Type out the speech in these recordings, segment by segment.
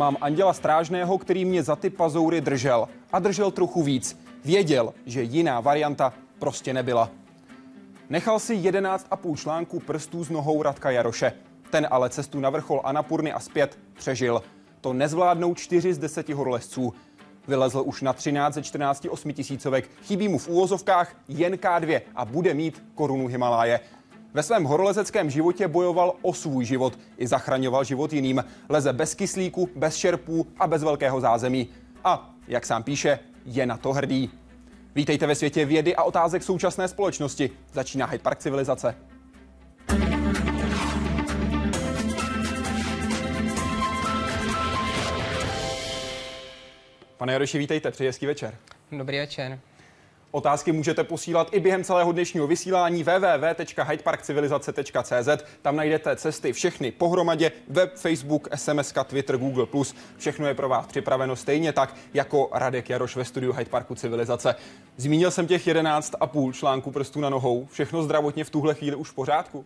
Mám anděla strážného, který mě za ty pazoury držel. A držel trochu víc. Věděl, že jiná varianta prostě nebyla. Nechal si 11,5 článků prstů s nohou Radka Jaroše. Ten ale cestu na vrchol Anapurny a zpět přežil. To nezvládnou 4 z 10 horolezců. Vylezl už na 13 ze 14 tisícovek. Chybí mu v úvozovkách jen K2 a bude mít korunu Himaláje. Ve svém horolezeckém životě bojoval o svůj život i zachraňoval život jiným. Leze bez kyslíku, bez šerpů a bez velkého zázemí. A, jak sám píše, je na to hrdý. Vítejte ve světě vědy a otázek současné společnosti. Začíná Hyde Park civilizace. Pane Jaroši, vítejte, přeji hezký večer. Dobrý večer. Otázky můžete posílat i během celého dnešního vysílání www.hydeparkcivilizace.cz. Tam najdete cesty všechny pohromadě, web, Facebook, SMS, Twitter, Google+. Všechno je pro vás připraveno stejně tak, jako Radek Jaroš ve studiu Hyde Parku Civilizace. Zmínil jsem těch 11,5 článků prstů na nohou. Všechno zdravotně v tuhle chvíli už v pořádku?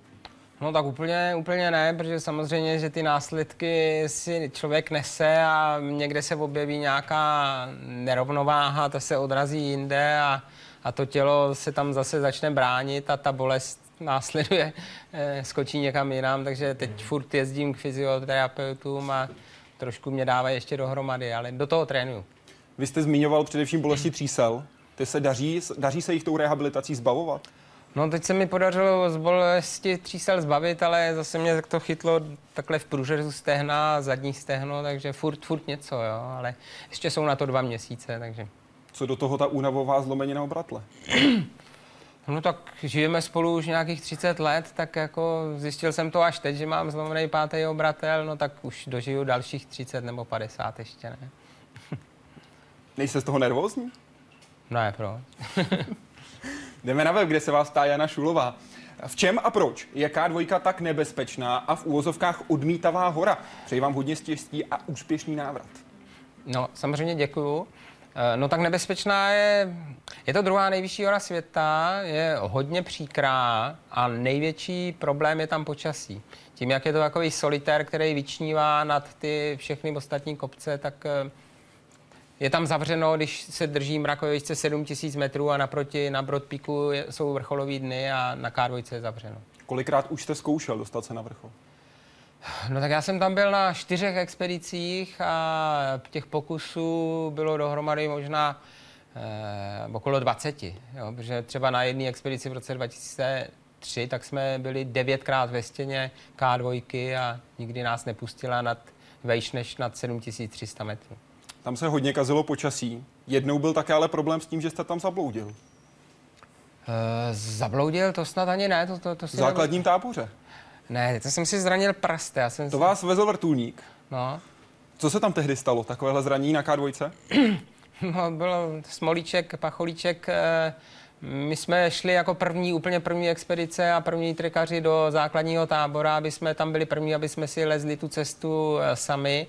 No tak úplně, úplně ne, protože samozřejmě, že ty následky si člověk nese a někde se objeví nějaká nerovnováha, to se odrazí jinde a, a to tělo se tam zase začne bránit a ta bolest následuje, eh, skočí někam jinam, takže teď furt jezdím k fyzioterapeutům a trošku mě dává ještě dohromady, ale do toho trénuju. Vy jste zmiňoval především bolesti třísel. Ty se daří, daří se jich tou rehabilitací zbavovat? No teď se mi podařilo z bolesti třísel zbavit, ale zase mě to chytlo takhle v průřezu stehna, zadní stehno, takže furt, furt něco, jo, ale ještě jsou na to dva měsíce, takže. Co do toho ta únavová zlomenina obratle? No tak žijeme spolu už nějakých 30 let, tak jako zjistil jsem to až teď, že mám zlomený pátý obratel, no tak už dožiju dalších 30 nebo 50 ještě ne. Nejste z toho nervózní? Ne, proč? Jdeme na web, kde se vás ptá Jana Šulová. V čem a proč je K2 tak nebezpečná a v úvozovkách odmítavá hora? Přeji vám hodně štěstí a úspěšný návrat. No, samozřejmě děkuju. Eh, no tak nebezpečná je, je to druhá nejvyšší hora světa, je hodně příkrá a největší problém je tam počasí. Tím, jak je to takový solitér, který vyčnívá nad ty všechny ostatní kopce, tak eh, je tam zavřeno, když se drží mrakovičce 7000 metrů a naproti na Brodpíku jsou vrcholové dny a na K2 je zavřeno. Kolikrát už jste zkoušel dostat se na vrchol? No tak já jsem tam byl na čtyřech expedicích a těch pokusů bylo dohromady možná eh, okolo 20. Jo, protože třeba na jedné expedici v roce 2003 tak jsme byli devětkrát ve stěně K2 a nikdy nás nepustila nad vejš než nad 7300 metrů. Tam se hodně kazilo počasí. Jednou byl také ale problém s tím, že jste tam zabloudil. Uh, zabloudil? To snad ani ne. To, to, to si v základním nebo... táboře. Ne, to jsem si zranil prsty. Já jsem to si... vás vezl vrtulník. No. Co se tam tehdy stalo, takovéhle zranění na K2? no, bylo smolíček, pacholíček. Eh, my jsme šli jako první, úplně první expedice a první trikaři do základního tábora, aby jsme tam byli první, aby jsme si lezli tu cestu eh, sami.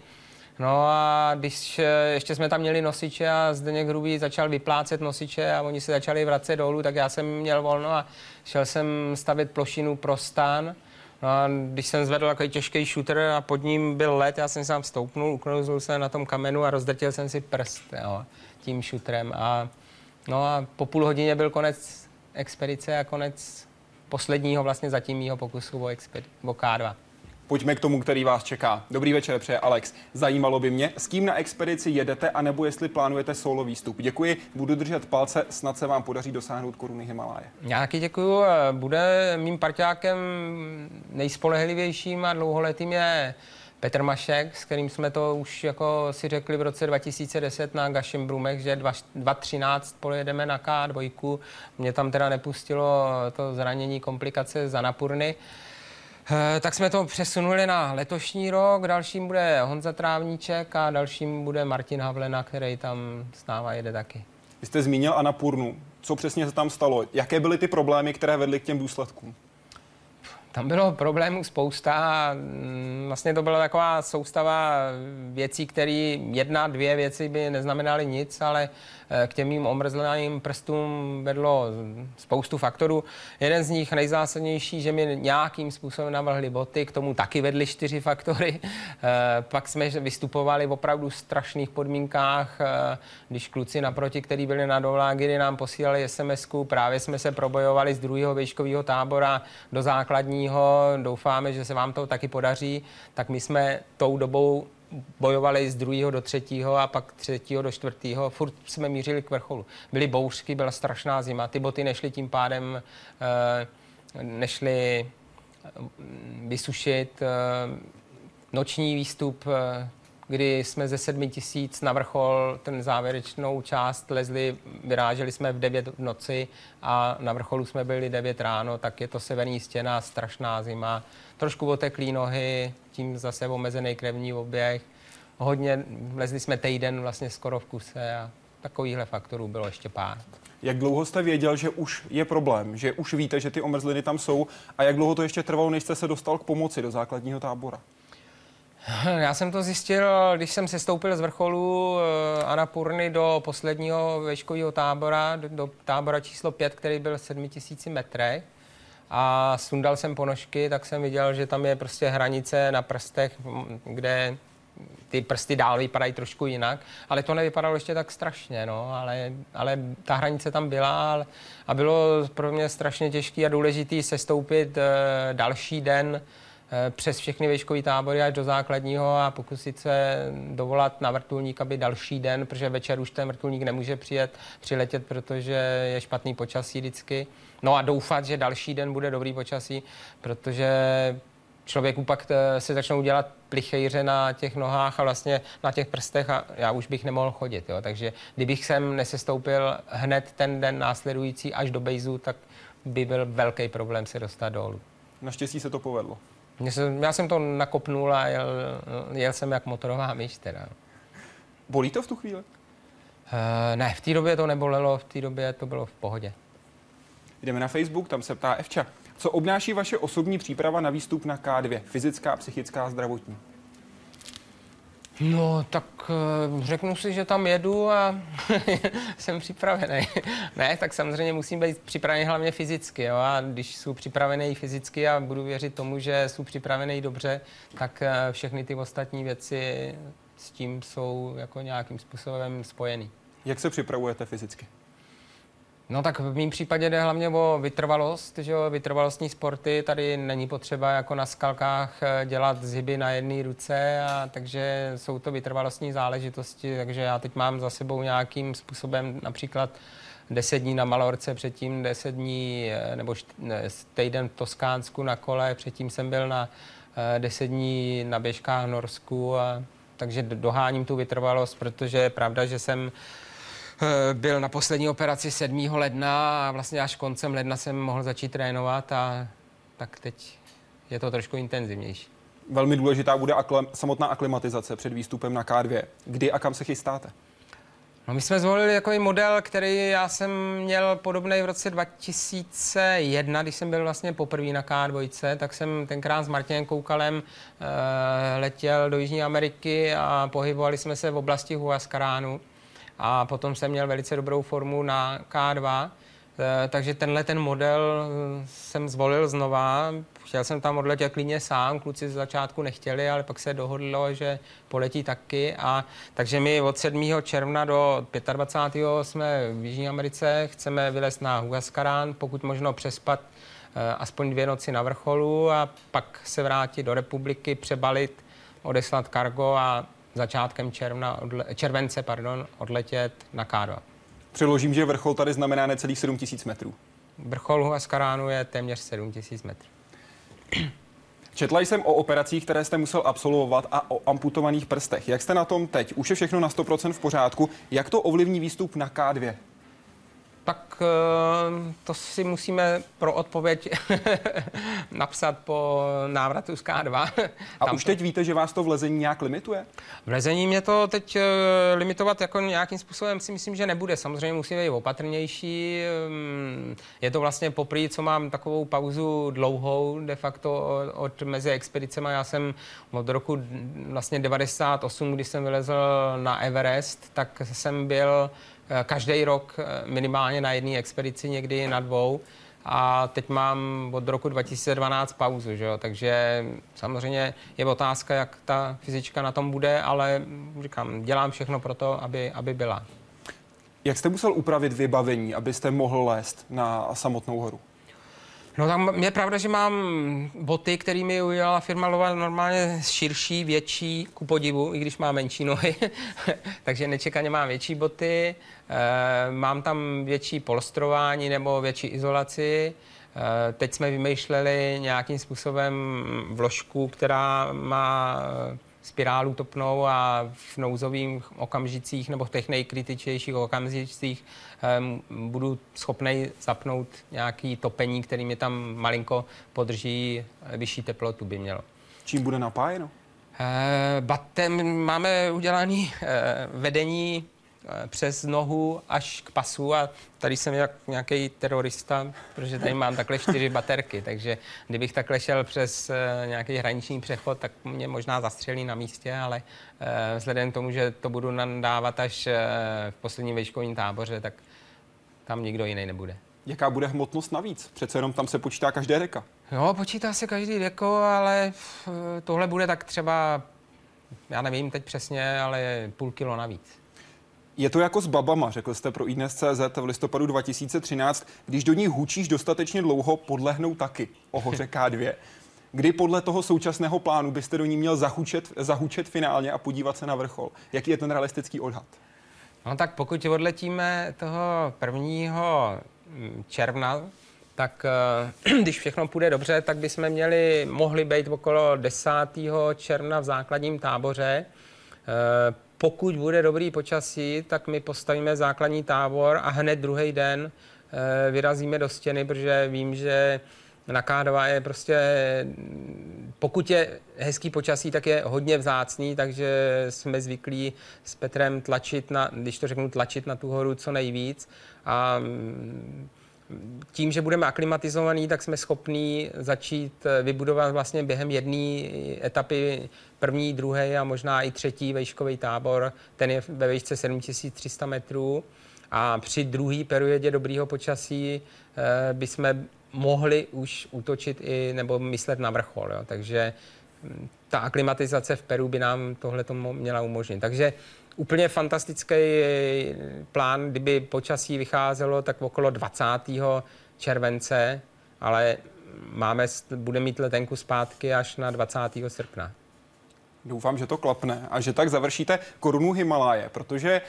No a když eh, ještě jsme tam měli nosiče a Zdeněk Hrubý začal vyplácet nosiče a oni se začali vracet dolů, tak já jsem měl volno a šel jsem stavit plošinu pro stan. No a když jsem zvedl takový těžký shooter a pod ním byl led, já jsem se tam stoupnul, uknouzl se na tom kamenu a rozdrtil jsem si prst jo, tím shooterem. A, no a po půl hodině byl konec expedice a konec posledního vlastně zatím mýho pokusu o, expedi- o K2. Pojďme k tomu, který vás čeká. Dobrý večer, přeje Alex. Zajímalo by mě, s kým na expedici jedete, anebo jestli plánujete solo výstup. Děkuji, budu držet palce, snad se vám podaří dosáhnout koruny Himaláje. Já taky děkuji. Bude mým parťákem nejspolehlivějším a dlouholetým je Petr Mašek, s kterým jsme to už jako si řekli v roce 2010 na Gašem Brumech, že 2013 pojedeme na K2. Mě tam teda nepustilo to zranění komplikace za napurny. Eh, tak jsme to přesunuli na letošní rok, dalším bude Honza Trávníček a dalším bude Martin Havlena, který tam s náma jede taky. Vy jste zmínil Anapurnu. Co přesně se tam stalo? Jaké byly ty problémy, které vedly k těm důsledkům? Tam bylo problémů spousta. Mm, vlastně to byla taková soustava věcí, které jedna, dvě věci by neznamenaly nic, ale k těm mým omrzleným prstům vedlo spoustu faktorů. Jeden z nich nejzásadnější, že mi nějakým způsobem navrhli boty, k tomu taky vedly čtyři faktory. Eh, pak jsme vystupovali v opravdu strašných podmínkách, eh, když kluci naproti, kteří byli na dolágiry, nám posílali sms právě jsme se probojovali z druhého výškového tábora do základního, doufáme, že se vám to taky podaří, tak my jsme tou dobou bojovali z druhého do třetího a pak třetího do čtvrtého. Furt jsme mířili k vrcholu. Byly bouřky, byla strašná zima. Ty boty nešly tím pádem, eh, nešly eh, vysušit. Eh, noční výstup, kdy jsme ze sedmi tisíc na vrchol, ten závěrečnou část lezli, vyráželi jsme v 9 v noci a na vrcholu jsme byli 9 ráno, tak je to severní stěna, strašná zima. Trošku oteklý nohy, tím zase omezený krevní oběh. Hodně, lezli jsme týden vlastně skoro v kuse a takovýchhle faktorů bylo ještě pár. Jak dlouho jste věděl, že už je problém, že už víte, že ty omrzliny tam jsou a jak dlouho to ještě trvalo, než jste se dostal k pomoci do základního tábora? Já jsem to zjistil, když jsem se stoupil z vrcholu eh, Anapurny do posledního veškového tábora, do, tábora číslo 5, který byl 7000 metrech. A sundal jsem ponožky, tak jsem viděl, že tam je prostě hranice na prstech, kde ty prsty dál vypadají trošku jinak, ale to nevypadalo ještě tak strašně, no, ale, ale ta hranice tam byla a bylo pro mě strašně těžký a důležitý sestoupit e, další den přes všechny výškové tábory až do základního a pokusit se dovolat na vrtulník, aby další den, protože večer už ten vrtulník nemůže přijet, přiletět, protože je špatný počasí vždycky. No a doufat, že další den bude dobrý počasí, protože člověku pak eh, se začnou dělat plichejře na těch nohách a vlastně na těch prstech a já už bych nemohl chodit. Jo. Takže kdybych sem nesestoupil hned ten den následující až do bejzu, tak by byl velký problém se dostat dolů. Naštěstí se to povedlo. Já jsem to nakopnul a jel, jel jsem jak motorová myš teda. Bolí to v tu chvíli? Uh, ne, v té době to nebolelo, v té době to bylo v pohodě. Jdeme na Facebook, tam se ptá Evča. Co obnáší vaše osobní příprava na výstup na K2? Fyzická, psychická, zdravotní? No, tak eh, řeknu si, že tam jedu a jsem připravený. ne, tak samozřejmě musím být připravený hlavně fyzicky. Jo? A když jsou připravený fyzicky a budu věřit tomu, že jsou připravený dobře, tak eh, všechny ty ostatní věci s tím jsou jako nějakým způsobem spojený. Jak se připravujete fyzicky? No tak v mém případě jde hlavně o vytrvalost, že jo, vytrvalostní sporty, tady není potřeba jako na skalkách eh, dělat zhyby na jedné ruce, a takže jsou to vytrvalostní záležitosti, takže já teď mám za sebou nějakým způsobem například 10 dní na Malorce, předtím 10 dní eh, nebo týden v Toskánsku na kole, předtím jsem byl na 10 eh, dní na běžkách v Norsku, a, takže doháním tu vytrvalost, protože je pravda, že jsem byl na poslední operaci 7. ledna a vlastně až koncem ledna jsem mohl začít trénovat a tak teď je to trošku intenzivnější. Velmi důležitá bude akle, samotná aklimatizace před výstupem na K2. Kdy a kam se chystáte? No my jsme zvolili takový model, který já jsem měl podobný v roce 2001, když jsem byl vlastně poprvé na K2, tak jsem tenkrát s Martinem Koukalem e, letěl do Jižní Ameriky a pohybovali jsme se v oblasti Huascaránu a potom jsem měl velice dobrou formu na K2, eh, takže tenhle ten model eh, jsem zvolil znova. Chtěl jsem tam odletět klidně sám, kluci z začátku nechtěli, ale pak se dohodlo, že poletí taky. A, takže my od 7. června do 25. jsme v Jižní Americe, chceme vylézt na Huascarán, pokud možno přespat eh, aspoň dvě noci na vrcholu a pak se vrátit do republiky, přebalit, odeslat kargo a začátkem června, odle, července pardon, odletět na K2. Přiložím, že vrchol tady znamená necelých 7000 metrů. Vrchol Huascaránu je téměř 7000 metrů. Četla jsem o operacích, které jste musel absolvovat a o amputovaných prstech. Jak jste na tom teď? Už je všechno na 100% v pořádku. Jak to ovlivní výstup na K2? Tak eh, to si musíme pro odpověď napsat po návratu z K2. A Tam už teď víte, že vás to v lezení nějak limituje? V lezení mě to teď eh, limitovat jako nějakým způsobem si myslím, že nebude. Samozřejmě musíme být opatrnější. Mm, je to vlastně poprvé, co mám takovou pauzu dlouhou de facto od mezi expedicemi. Já jsem od roku vlastně 98, kdy jsem vylezl na Everest, tak jsem byl každý rok eh, minimálně na jedné expedici, někdy na dvou. A teď mám od roku 2012 pauzu, že jo? takže samozřejmě je otázka, jak ta fyzička na tom bude, ale říkám, dělám všechno pro to, aby, aby byla. Jak jste musel upravit vybavení, abyste mohl lézt na samotnou horu? No tam je pravda, že mám boty, kterými udělala firma Lova normálně širší, větší, ku podivu, i když má menší nohy. Takže nečekaně mám větší boty, e, mám tam větší polstrování nebo větší izolaci. E, teď jsme vymýšleli nějakým způsobem vložku, která má spirálu topnou a v nouzových okamžicích nebo v těch nejkritičtějších okamžicích um, budu schopný zapnout nějaký topení, který mi tam malinko podrží vyšší teplotu by mělo. Čím bude napájeno? Uh, batem máme udělaný uh, vedení Eh, přes nohu až k pasu a tady jsem jak nějaký terorista, protože tady mám takhle čtyři baterky, takže kdybych takhle šel přes eh, nějaký hraniční přechod, tak mě možná zastřelí na místě, ale eh, vzhledem k tomu, že to budu nadávat až v posledním vejškovním táboře, tak tam nikdo jiný nebude. Jaká bude hmotnost navíc? Přece jenom tam se počítá každé reka. Jo, počítá se každý deko, ale tohle bude tak třeba, já nevím teď přesně, ale půl kilo navíc. Je to jako s babama, řekl jste pro iDnes.cz v listopadu 2013. Když do ní hučíš dostatečně dlouho, podlehnou taky o hoře K2. Kdy podle toho současného plánu byste do ní měl zahučet, zahučet finálně a podívat se na vrchol? Jaký je ten realistický odhad? No tak pokud odletíme toho prvního mm, června, tak eh, když všechno půjde dobře, tak bychom měli, mohli být okolo 10. června v základním táboře. Pokud bude dobrý počasí, tak my postavíme základní tábor a hned druhý den eh, vyrazíme do stěny, protože vím, že na K2 je prostě, pokud je hezký počasí, tak je hodně vzácný, takže jsme zvyklí s Petrem tlačit na, když to řeknu, tlačit na tu horu co nejvíc. A mm, tím, že budeme aklimatizovaní, tak jsme schopní začít eh, vybudovat vlastně během jedné etapy první, druhý a možná i třetí vejškový tábor. Ten je ve výšce 7300 metrů. A při druhé periodě dobrého počasí eh, bychom mohli už útočit i nebo myslet na vrchol. Jo. Takže hm, ta aklimatizace v Peru by nám tohle to měla umožnit. Takže úplně fantastický plán, kdyby počasí vycházelo tak okolo 20. července, ale máme, bude mít letenku zpátky až na 20. srpna. Doufám, že to klapne a že tak završíte korunu Himaláje, protože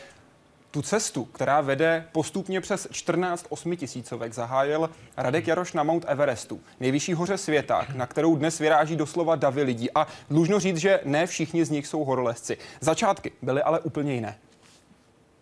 tu cestu, která vede postupně přes 14 osmitisícovek, zahájil Radek Jaroš na Mount Everestu, nejvyšší hoře světa, na kterou dnes vyráží doslova davy lidí. A dlužno říct, že ne všichni z nich jsou horolezci. Začátky byly ale úplně jiné.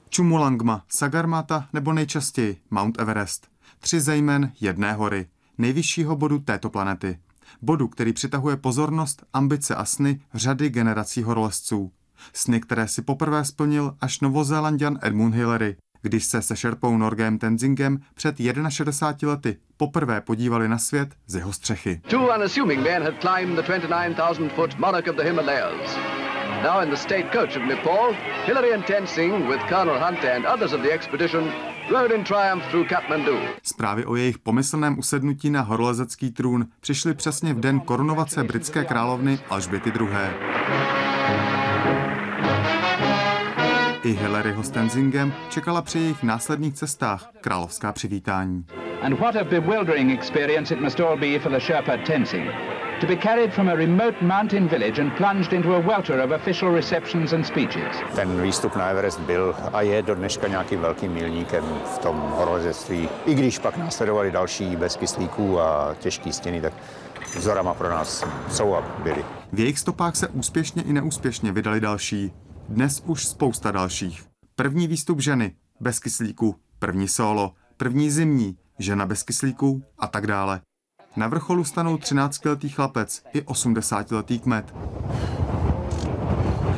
Čumulangma, Sagarmata nebo nejčastěji Mount Everest. Tři zejmen jedné hory, nejvyššího bodu této planety. Bodu, který přitahuje pozornost, ambice a sny řady generací horolezců. Sny, které si poprvé splnil až novozélandian Edmund Hillary, když se se šerpou Norgem Tenzingem před 61 lety poprvé podívali na svět z jeho střechy. Two unassuming men had climbed the 29,000 foot monarch of the Himalayas. Now in the state coach of Nepal, Hillary and Tenzing with Colonel Hunt and others of the expedition rode in triumph through Kathmandu. Zprávy o jejich pomyslném usednutí na horolezecký trůn přišly přesně v den korunovace britské královny Alžběty II. I Hillaryho s Tenzingem čekala při jejich následných cestách královská přivítání. And what a bewildering experience it must all be for the Sherpa Tenzing. To be carried from a remote mountain village and plunged into a welter of official receptions and speeches. Ten výstup na Everest byl a je do dneška nějakým velkým milníkem v tom horolezectví. I když pak následovali další bez kyslíků a těžké stěny, tak vzorama pro nás jsou a byly. V jejich stopách se úspěšně i neúspěšně vydali další. Dnes už spousta dalších. První výstup ženy, bez kyslíku, první solo, první zimní, žena bez kyslíků a tak dále. Na vrcholu stanou 13-letý chlapec i 80-letý kmet.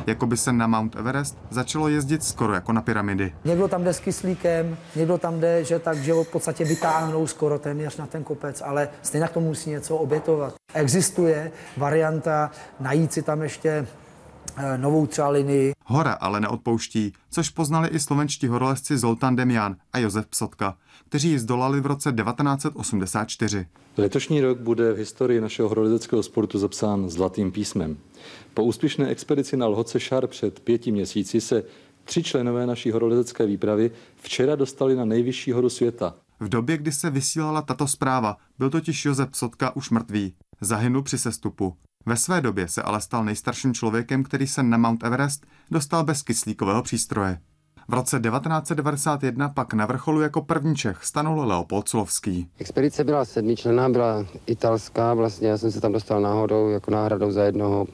Jako by se na Mount Everest začalo jezdit skoro jako na pyramidy. Někdo tam jde s kyslíkem, někdo tam jde, že tak, že ho v podstatě vytáhnou skoro téměř na ten kopec, ale stejně to musí něco obětovat. Existuje varianta najít si tam ještě novou třeba linii. Hora ale neodpouští, což poznali i slovenští horolezci Zoltán Demian a Josef Psotka, kteří ji zdolali v roce 1984. Letošní rok bude v historii našeho horolezeckého sportu zapsán zlatým písmem. Po úspěšné expedici na Lhoce Šar před pěti měsíci se tři členové naší horolezecké výpravy včera dostali na nejvyšší horu světa. V době, kdy se vysílala tato zpráva, byl totiž Josef Psotka už mrtvý. Zahynul při sestupu. Ve své době se ale stal nejstarším člověkem, který se na Mount Everest dostal bez kyslíkového přístroje. V roce 1991 pak na vrcholu jako první Čech stanul Leopold Sulovský. Expedice byla sedmičlená, byla italská, vlastně já jsem se tam dostal náhodou jako náhradou za jednoho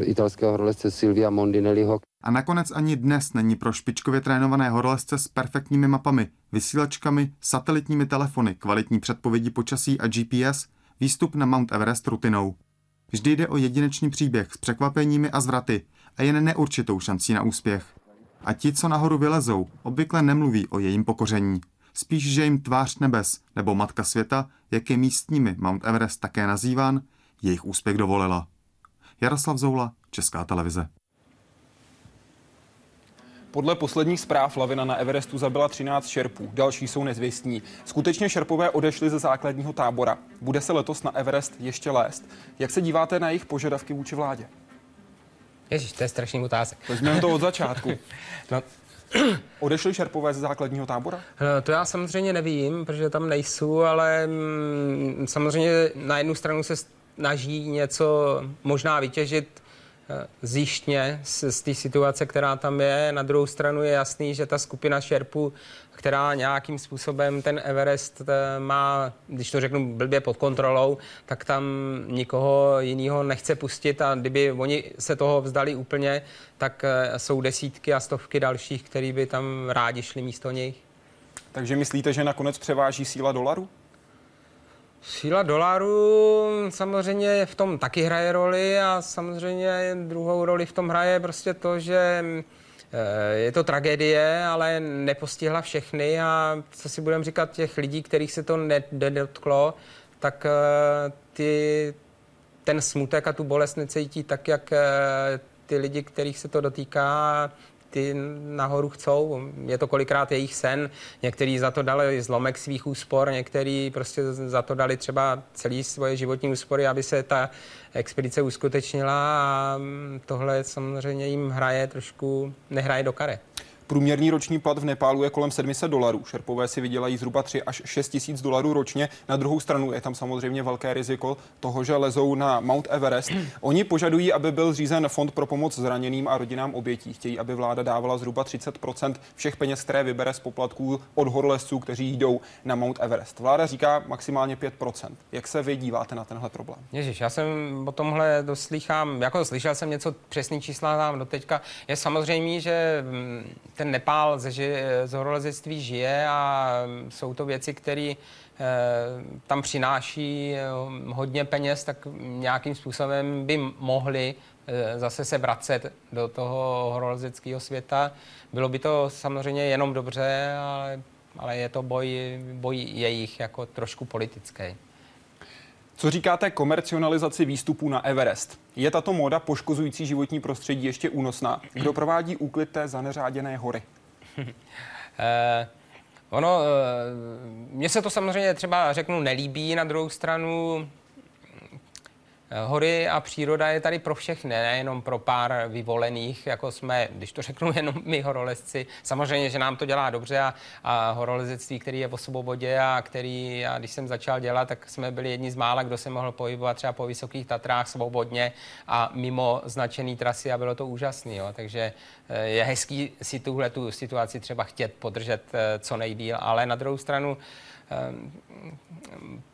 italského horolezce Silvia Mondinelliho. A nakonec ani dnes není pro špičkově trénované horolezce s perfektními mapami, vysílačkami, satelitními telefony, kvalitní předpovědi počasí a GPS výstup na Mount Everest rutinou. Vždy jde o jedinečný příběh s překvapeními a zvraty a jen neurčitou šancí na úspěch. A ti, co nahoru vylezou, obvykle nemluví o jejím pokoření. Spíš, že jim tvář nebes nebo matka světa, jak je místními Mount Everest také nazýván, jejich úspěch dovolila. Jaroslav Zoula, Česká televize. Podle posledních zpráv lavina na Everestu zabila 13 šerpů, další jsou nezvěstní. Skutečně šerpové odešli ze základního tábora. Bude se letos na Everest ještě lézt. Jak se díváte na jejich požadavky vůči vládě? Ježíš, to je strašný otázek. Vezmeme to od začátku. no, Odešli šerpové ze základního tábora? No, to já samozřejmě nevím, protože tam nejsou, ale mm, samozřejmě na jednu stranu se snaží něco možná vytěžit zjištně z, z té situace, která tam je. Na druhou stranu je jasný, že ta skupina šerpů, která nějakým způsobem ten Everest eh, má, když to řeknu blbě pod kontrolou, tak tam nikoho jiného nechce pustit a kdyby oni se toho vzdali úplně, tak eh, jsou desítky a stovky dalších, který by tam rádi šli místo nich. Takže myslíte, že nakonec převáží síla dolaru? Síla dolaru samozřejmě v tom taky hraje roli a samozřejmě druhou roli v tom hraje prostě to, že eh, je to tragédie, ale nepostihla všechny a co si budeme říkat těch lidí, kterých se to nedotklo, tak eh, ty, ten smutek a tu bolest necítí tak, jak eh, ty lidi, kterých se to dotýká ty nahoru chcou. Je to kolikrát jejich sen. Někteří za to dali zlomek svých úspor, někteří prostě za to dali třeba celý svoje životní úspory, aby se ta expedice uskutečnila a tohle samozřejmě jim hraje trošku, nehraje do kare. Průměrný roční plat v Nepálu je kolem 700 dolarů. Šerpové si vydělají zhruba 3 až 6 tisíc dolarů ročně. Na druhou stranu je tam samozřejmě velké riziko toho, že lezou na Mount Everest. Oni požadují, aby byl zřízen fond pro pomoc zraněným a rodinám obětí. Chtějí, aby vláda dávala zhruba 30 všech peněz, které vybere z poplatků od horolezců, kteří jdou na Mount Everest. Vláda říká maximálně 5% Jak se vy díváte na tenhle problém? Ježíš, já jsem o tomhle doslýchám, jako slyšel jsem něco přesný čísla tam do teďka. Je samozřejmě, že mm, ten Nepál ze, z horolezectví žije a jsou to věci, které eh, tam přináší eh, hodně peněz, tak nějakým způsobem by mohli eh, zase se vracet do toho horolezeckého světa. Bylo by to samozřejmě jenom dobře, ale, ale je to boj, boj jejich jako trošku politický. Co říkáte komercionalizaci výstupů na Everest? Je tato móda poškozující životní prostředí ještě únosná? Kdo provádí úklid té zaneřáděné hory? eh, ono, eh, mně se to samozřejmě třeba řeknu nelíbí, na druhou stranu Hory a příroda je tady pro všechny, nejenom pro pár vyvolených, jako jsme, když to řeknu jenom my horolezci. Samozřejmě, že nám to dělá dobře a, a horolezectví, který je po svobodě a který, já když jsem začal dělat, tak jsme byli jedni z mála, kdo se mohl pohybovat třeba po vysokých Tatrách svobodně a mimo značený trasy a bylo to úžasné. Takže eh, je hezký si tuhle tu situaci třeba chtět podržet eh, co nejdíl, ale na druhou stranu eh,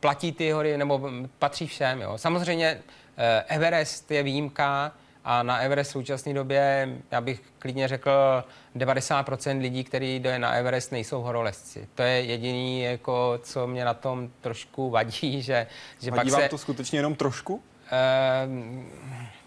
platí ty hory, nebo patří všem. Jo. Samozřejmě eh, Everest je výjimka A na Everest v současné době, já bych klidně řekl, 90% lidí, kteří jde na Everest, nejsou horolezci. To je jediný, jako, co mě na tom trošku vadí, že, že Vadí pak vám se... to skutečně jenom trošku? Ehm,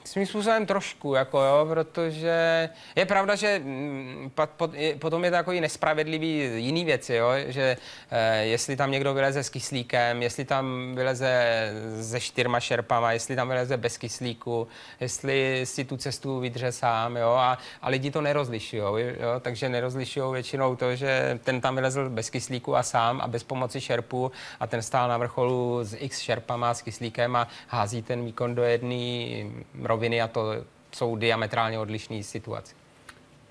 svým způsobem trošku, jako jo, protože je pravda, že mm, pat- pot, je, potom je to takový nespravedlivý jiný věci, jo, že eh, jestli tam někdo vyleze s kyslíkem, jestli tam vyleze se čtyřma šerpama, jestli tam vyleze bez kyslíku, jestli si tu cestu vydře sám, jo, a, a lidi to nerozlišují, jo, takže nerozlišují většinou to, že ten tam vylezl bez kyslíku a sám a bez pomoci šerpu a ten stál na vrcholu s x šerpama, s kyslíkem a hází ten výkon do jedné roviny a to jsou diametrálně odlišné situace.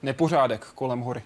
Nepořádek kolem hory.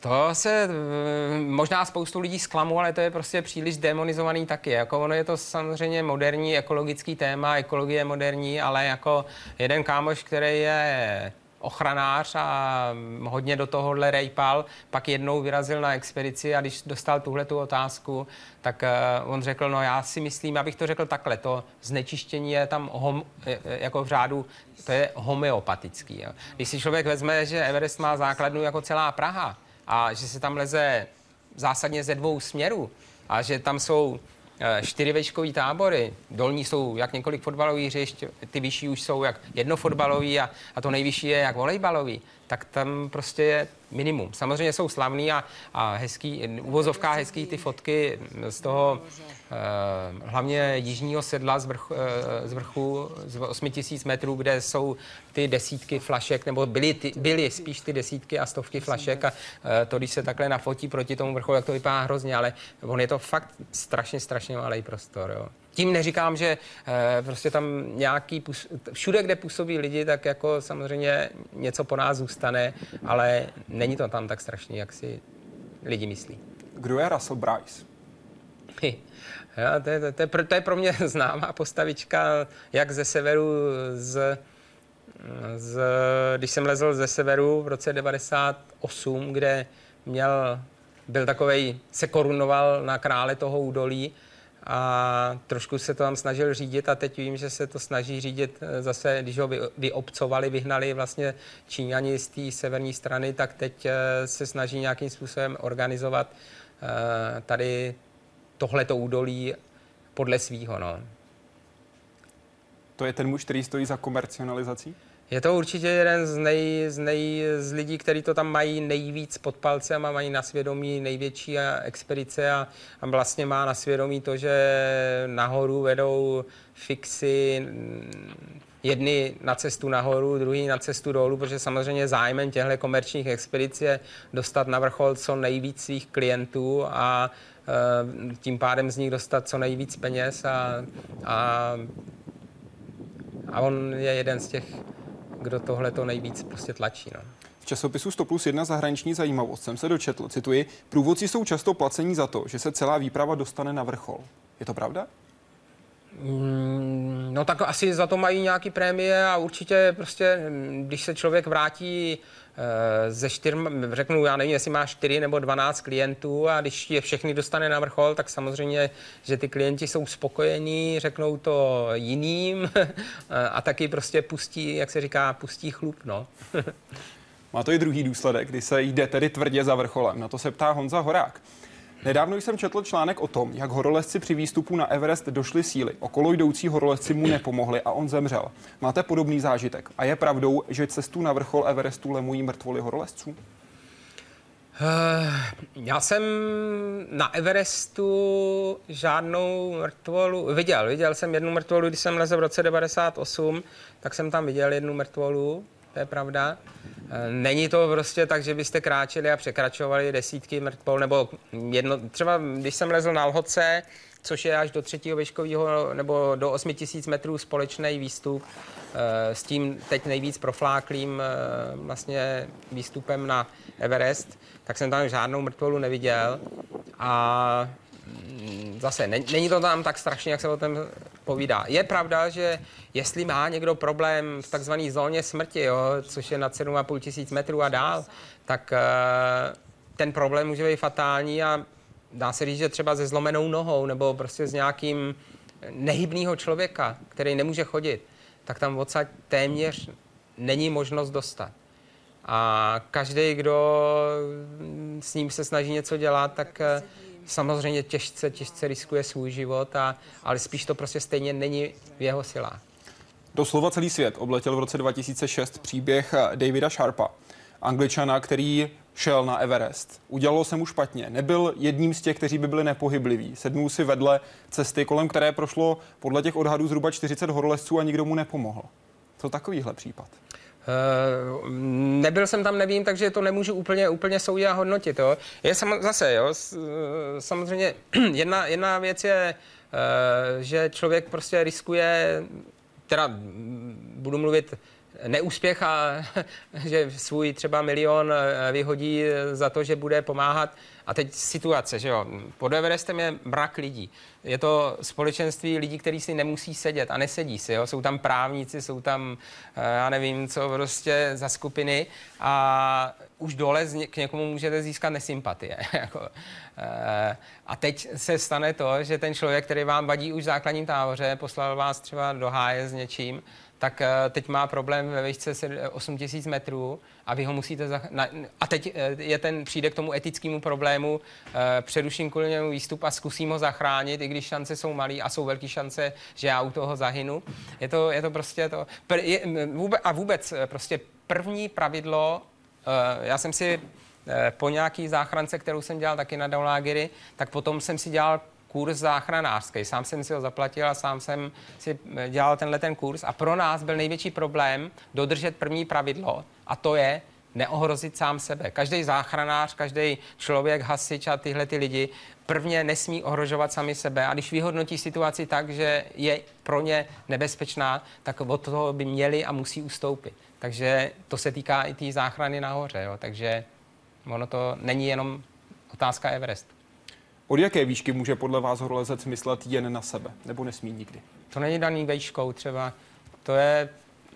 To se eh, možná spoustu lidí zklamu, ale to je prostě příliš demonizovaný taky. Jako ono je to samozřejmě moderní ekologický téma, ekologie je moderní, ale jako jeden kámoš, který je ochranář a hodně do tohohle rejpal, pak jednou vyrazil na expedici a když dostal tuhle tu otázku, tak uh, on řekl, no já si myslím, abych to řekl takhle, to znečištění je tam hom, jako v řádu, to je homeopatický. Jo. Když si člověk vezme, že Everest má základnu jako celá Praha a že se tam leze zásadně ze dvou směrů a že tam jsou čtyři vejškový tábory. Dolní jsou jak několik fotbalových hřišť, ty vyšší už jsou jak jednofotbalový a, a to nejvyšší je jak volejbalový. Tak tam prostě je minimum. Samozřejmě jsou slavný a, a hezký, uvozovká hezký ty fotky z toho eh, hlavně jižního sedla z, vrch, eh, z vrchu z 8000 metrů, kde jsou ty desítky flašek, nebo byly, ty, byly spíš ty desítky a stovky flašek a eh, to, když se takhle nafotí proti tomu vrcholu, jak to vypadá hrozně, ale on je to fakt strašně, strašně malý prostor. Jo. Tím neříkám, že eh, prostě tam nějaký, všude, kde působí lidi, tak jako samozřejmě něco po nás zůstane, ale není to tam tak strašně, jak si lidi myslí. Kdo je Russell Bryce? Ja, to, je, to, je, to, je, to je pro mě známá postavička, jak ze severu, z, z, když jsem lezl ze severu v roce 98, kde měl, byl takovej, se korunoval na krále toho údolí a trošku se to tam snažil řídit a teď vím, že se to snaží řídit zase, když ho vy, vyobcovali, vyhnali vlastně Číňani z té severní strany, tak teď se snaží nějakým způsobem organizovat tady tohleto údolí podle svýho. No. To je ten muž, který stojí za komercionalizací? Je to určitě jeden z, nej, z, nej, z lidí, kteří to tam mají nejvíc pod palcem a mají na svědomí největší expedice a, a vlastně má na svědomí to, že nahoru vedou fixy jedny na cestu nahoru, druhý na cestu dolů, protože samozřejmě zájmem těchto komerčních expedic je dostat na vrchol co nejvíc svých klientů a tím pádem z nich dostat co nejvíc peněz a, a, a on je jeden z těch, kdo tohle to nejvíc prostě tlačí. No. V časopisu 100 plus 1 zahraniční zajímavost jsem se dočetl, cituji, průvodci jsou často placení za to, že se celá výprava dostane na vrchol. Je to pravda? Mm, no tak asi za to mají nějaký prémie a určitě prostě, když se člověk vrátí ze čtyř, řeknu, já nevím, jestli má čtyři nebo dvanáct klientů a když je všechny dostane na vrchol, tak samozřejmě, že ty klienti jsou spokojení, řeknou to jiným a taky prostě pustí, jak se říká, pustí chlup, no. Má to i druhý důsledek, kdy se jde tedy tvrdě za vrcholem. Na to se ptá Honza Horák. Nedávno jsem četl článek o tom, jak horolezci při výstupu na Everest došli síly. Okolo jdoucí horolezci mu nepomohli a on zemřel. Máte podobný zážitek? A je pravdou, že cestu na vrchol Everestu lemují mrtvoly horolezců? Já jsem na Everestu žádnou mrtvolu viděl. Viděl jsem jednu mrtvolu, když jsem lezl v roce 98, tak jsem tam viděl jednu mrtvolu, to je pravda. Není to prostě tak, že byste kráčeli a překračovali desítky mrtvol, nebo jedno, třeba když jsem lezl na Lhoce, což je až do třetího výškového nebo do 8000 metrů společný výstup s tím teď nejvíc profláklým vlastně výstupem na Everest, tak jsem tam žádnou mrtvolu neviděl a zase není to tam tak strašně, jak se o tom povídá. Je pravda, že jestli má někdo problém v takzvané zóně smrti, jo, což je nad 7,5 tisíc metrů a dál, tak ten problém může být fatální a dá se říct, že třeba se zlomenou nohou nebo prostě s nějakým nehybného člověka, který nemůže chodit, tak tam odsaď téměř není možnost dostat. A každý, kdo s ním se snaží něco dělat, tak eh, samozřejmě těžce, těžce riskuje svůj život, a, ale spíš to prostě stejně není v jeho silách. Doslova celý svět obletěl v roce 2006 příběh eh, Davida Sharpa, angličana, který šel na Everest. Udělalo se mu špatně. Nebyl jedním z těch, kteří by byli nepohybliví. Sednul si vedle cesty, kolem které prošlo podle těch odhadů zhruba 40 horolezců a nikdo mu nepomohl. Co takovýhle případ? Uh, nebyl jsem tam, nevím, takže to nemůžu úplně, úplně soudit a hodnotit. Jo. Je sam, zase, jo, eh, samozřejmě jedna, jedna věc je, uh, že člověk prostě riskuje, teda budu mluvit neúspěch a že svůj třeba milion vyhodí za to, že bude pomáhat. A teď situace, že jo, pod Everestem je mrak lidí je to společenství lidí, kteří si nemusí sedět a nesedí si. Jo? Jsou tam právníci, jsou tam, eh, já nevím, co prostě za skupiny a už dole k někomu můžete získat nesympatie. Jako, eh, a teď se stane to, že ten člověk, který vám vadí už v základním táboře, poslal vás třeba do háje s něčím, tak eh, teď má problém ve výšce 8000 metrů a vy ho musíte... Zach- a teď eh, je ten, přijde k tomu etickému problému, eh, přeruším kvůli němu výstup a zkusím ho zachránit, i když šance jsou malé a jsou velké šance, že já u toho zahynu. Je to, je to prostě to... Je, vůbec, a vůbec prostě první pravidlo, já jsem si po nějaký záchrance, kterou jsem dělal taky na Daulagiry, tak potom jsem si dělal kurz záchranářský. Sám jsem si ho zaplatil a sám jsem si eh, dělal tenhle ten kurz. A pro nás byl největší problém dodržet první pravidlo a to je neohrozit sám sebe. Každý záchranář, každý člověk, hasič a tyhle ty lidi prvně nesmí ohrožovat sami sebe a když vyhodnotí situaci tak, že je pro ně nebezpečná, tak od toho by měli a musí ustoupit. Takže to se týká i té záchrany nahoře. Jo. Takže ono to není jenom otázka Everestu. Od jaké výšky může podle vás horolezec myslet jen na sebe, nebo nesmí nikdy? To není daný výškou třeba, to je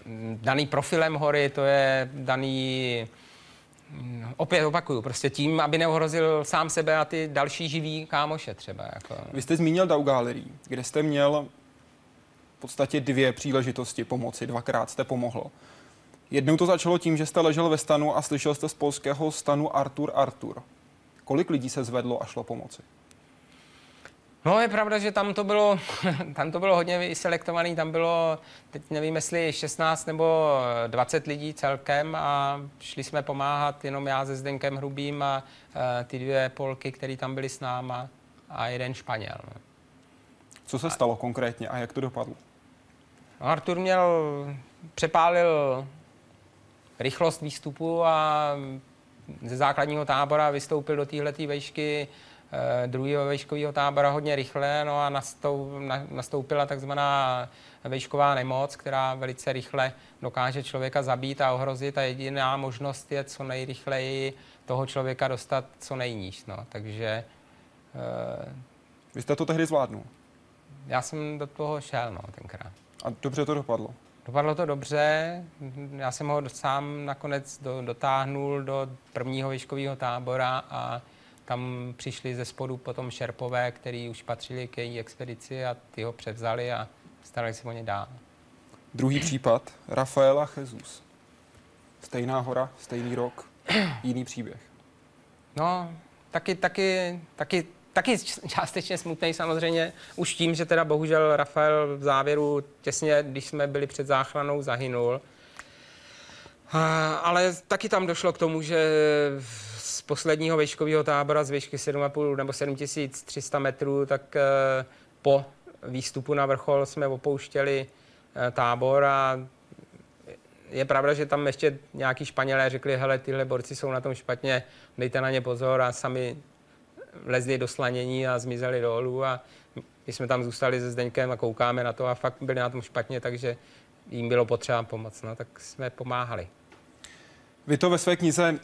mm, daný profilem hory, to je daný mm, Opět opakuju, prostě tím, aby neohrozil sám sebe a ty další živí kámoše třeba. Jako. Vy jste zmínil Dau Gallery, kde jste měl v podstatě dvě příležitosti pomoci, dvakrát jste pomohl. Jednou to začalo tím, že jste ležel ve stanu a slyšel jste z polského stanu Artur Artur. Kolik lidí se zvedlo a šlo pomoci? No je pravda, že tam to bylo, tam to bylo hodně selektovaný, tam bylo, teď nevím, jestli 16 nebo 20 lidí celkem a šli jsme pomáhat jenom já se Zdenkem Hrubým a uh, ty dvě Polky, které tam byly s náma a jeden Španěl. No. Co se stalo konkrétně a jak to dopadlo? No, Artur měl, přepálil rychlost výstupu a ze základního tábora vystoupil do téhleté vejšky druhého vejškového tábora hodně rychle, no a nastoupila takzvaná vejšková nemoc, která velice rychle dokáže člověka zabít a ohrozit a jediná možnost je co nejrychleji toho člověka dostat co nejníž. No. Takže... Uh, Vy jste to tehdy zvládnul? Já jsem do toho šel no, tenkrát. A dobře to dopadlo? Dopadlo to dobře. Já jsem ho sám nakonec do, dotáhnul do prvního výškového tábora a tam přišli ze spodu potom šerpové, který už patřili k její expedici a ty ho převzali a starali se o ně dál. Druhý případ, Rafaela Jesus. Stejná hora, stejný rok, jiný příběh. No, taky, taky, taky, taky částečně smutný samozřejmě, už tím, že teda bohužel Rafael v závěru těsně, když jsme byli před záchranou, zahynul. Ale taky tam došlo k tomu, že z posledního výškového tábora z výšky 7,5 nebo 7300 metrů, tak eh, po výstupu na vrchol jsme opouštěli eh, tábor a je pravda, že tam ještě nějaký Španělé řekli, hele, tyhle borci jsou na tom špatně, dejte na ně pozor a sami lezli do slanění a zmizeli dolů a my jsme tam zůstali se Zdeňkem a koukáme na to a fakt byli na tom špatně, takže jim bylo potřeba pomoct, no, tak jsme pomáhali. Vy to ve své knize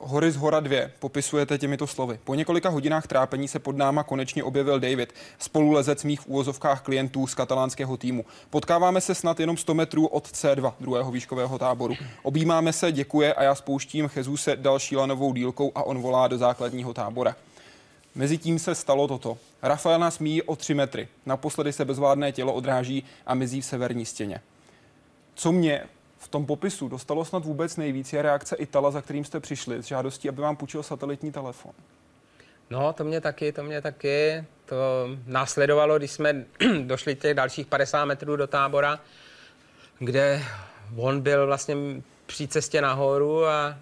Hory z hora 2 popisujete těmito slovy. Po několika hodinách trápení se pod náma konečně objevil David, spolulezec mých úvozovkách klientů z katalánského týmu. Potkáváme se snad jenom 100 metrů od C2, druhého výškového táboru. Objímáme se, děkuje a já spouštím Jezuse další lanovou dílkou a on volá do základního tábora. Mezitím se stalo toto. Rafael nás míjí o 3 metry. Naposledy se bezvládné tělo odráží a mizí v severní stěně. Co mě v tom popisu dostalo snad vůbec nejvíc je reakce Itala, za kterým jste přišli s žádostí, aby vám půjčil satelitní telefon. No, to mě taky, to mě taky. To následovalo, když jsme došli těch dalších 50 metrů do tábora, kde on byl vlastně při cestě nahoru a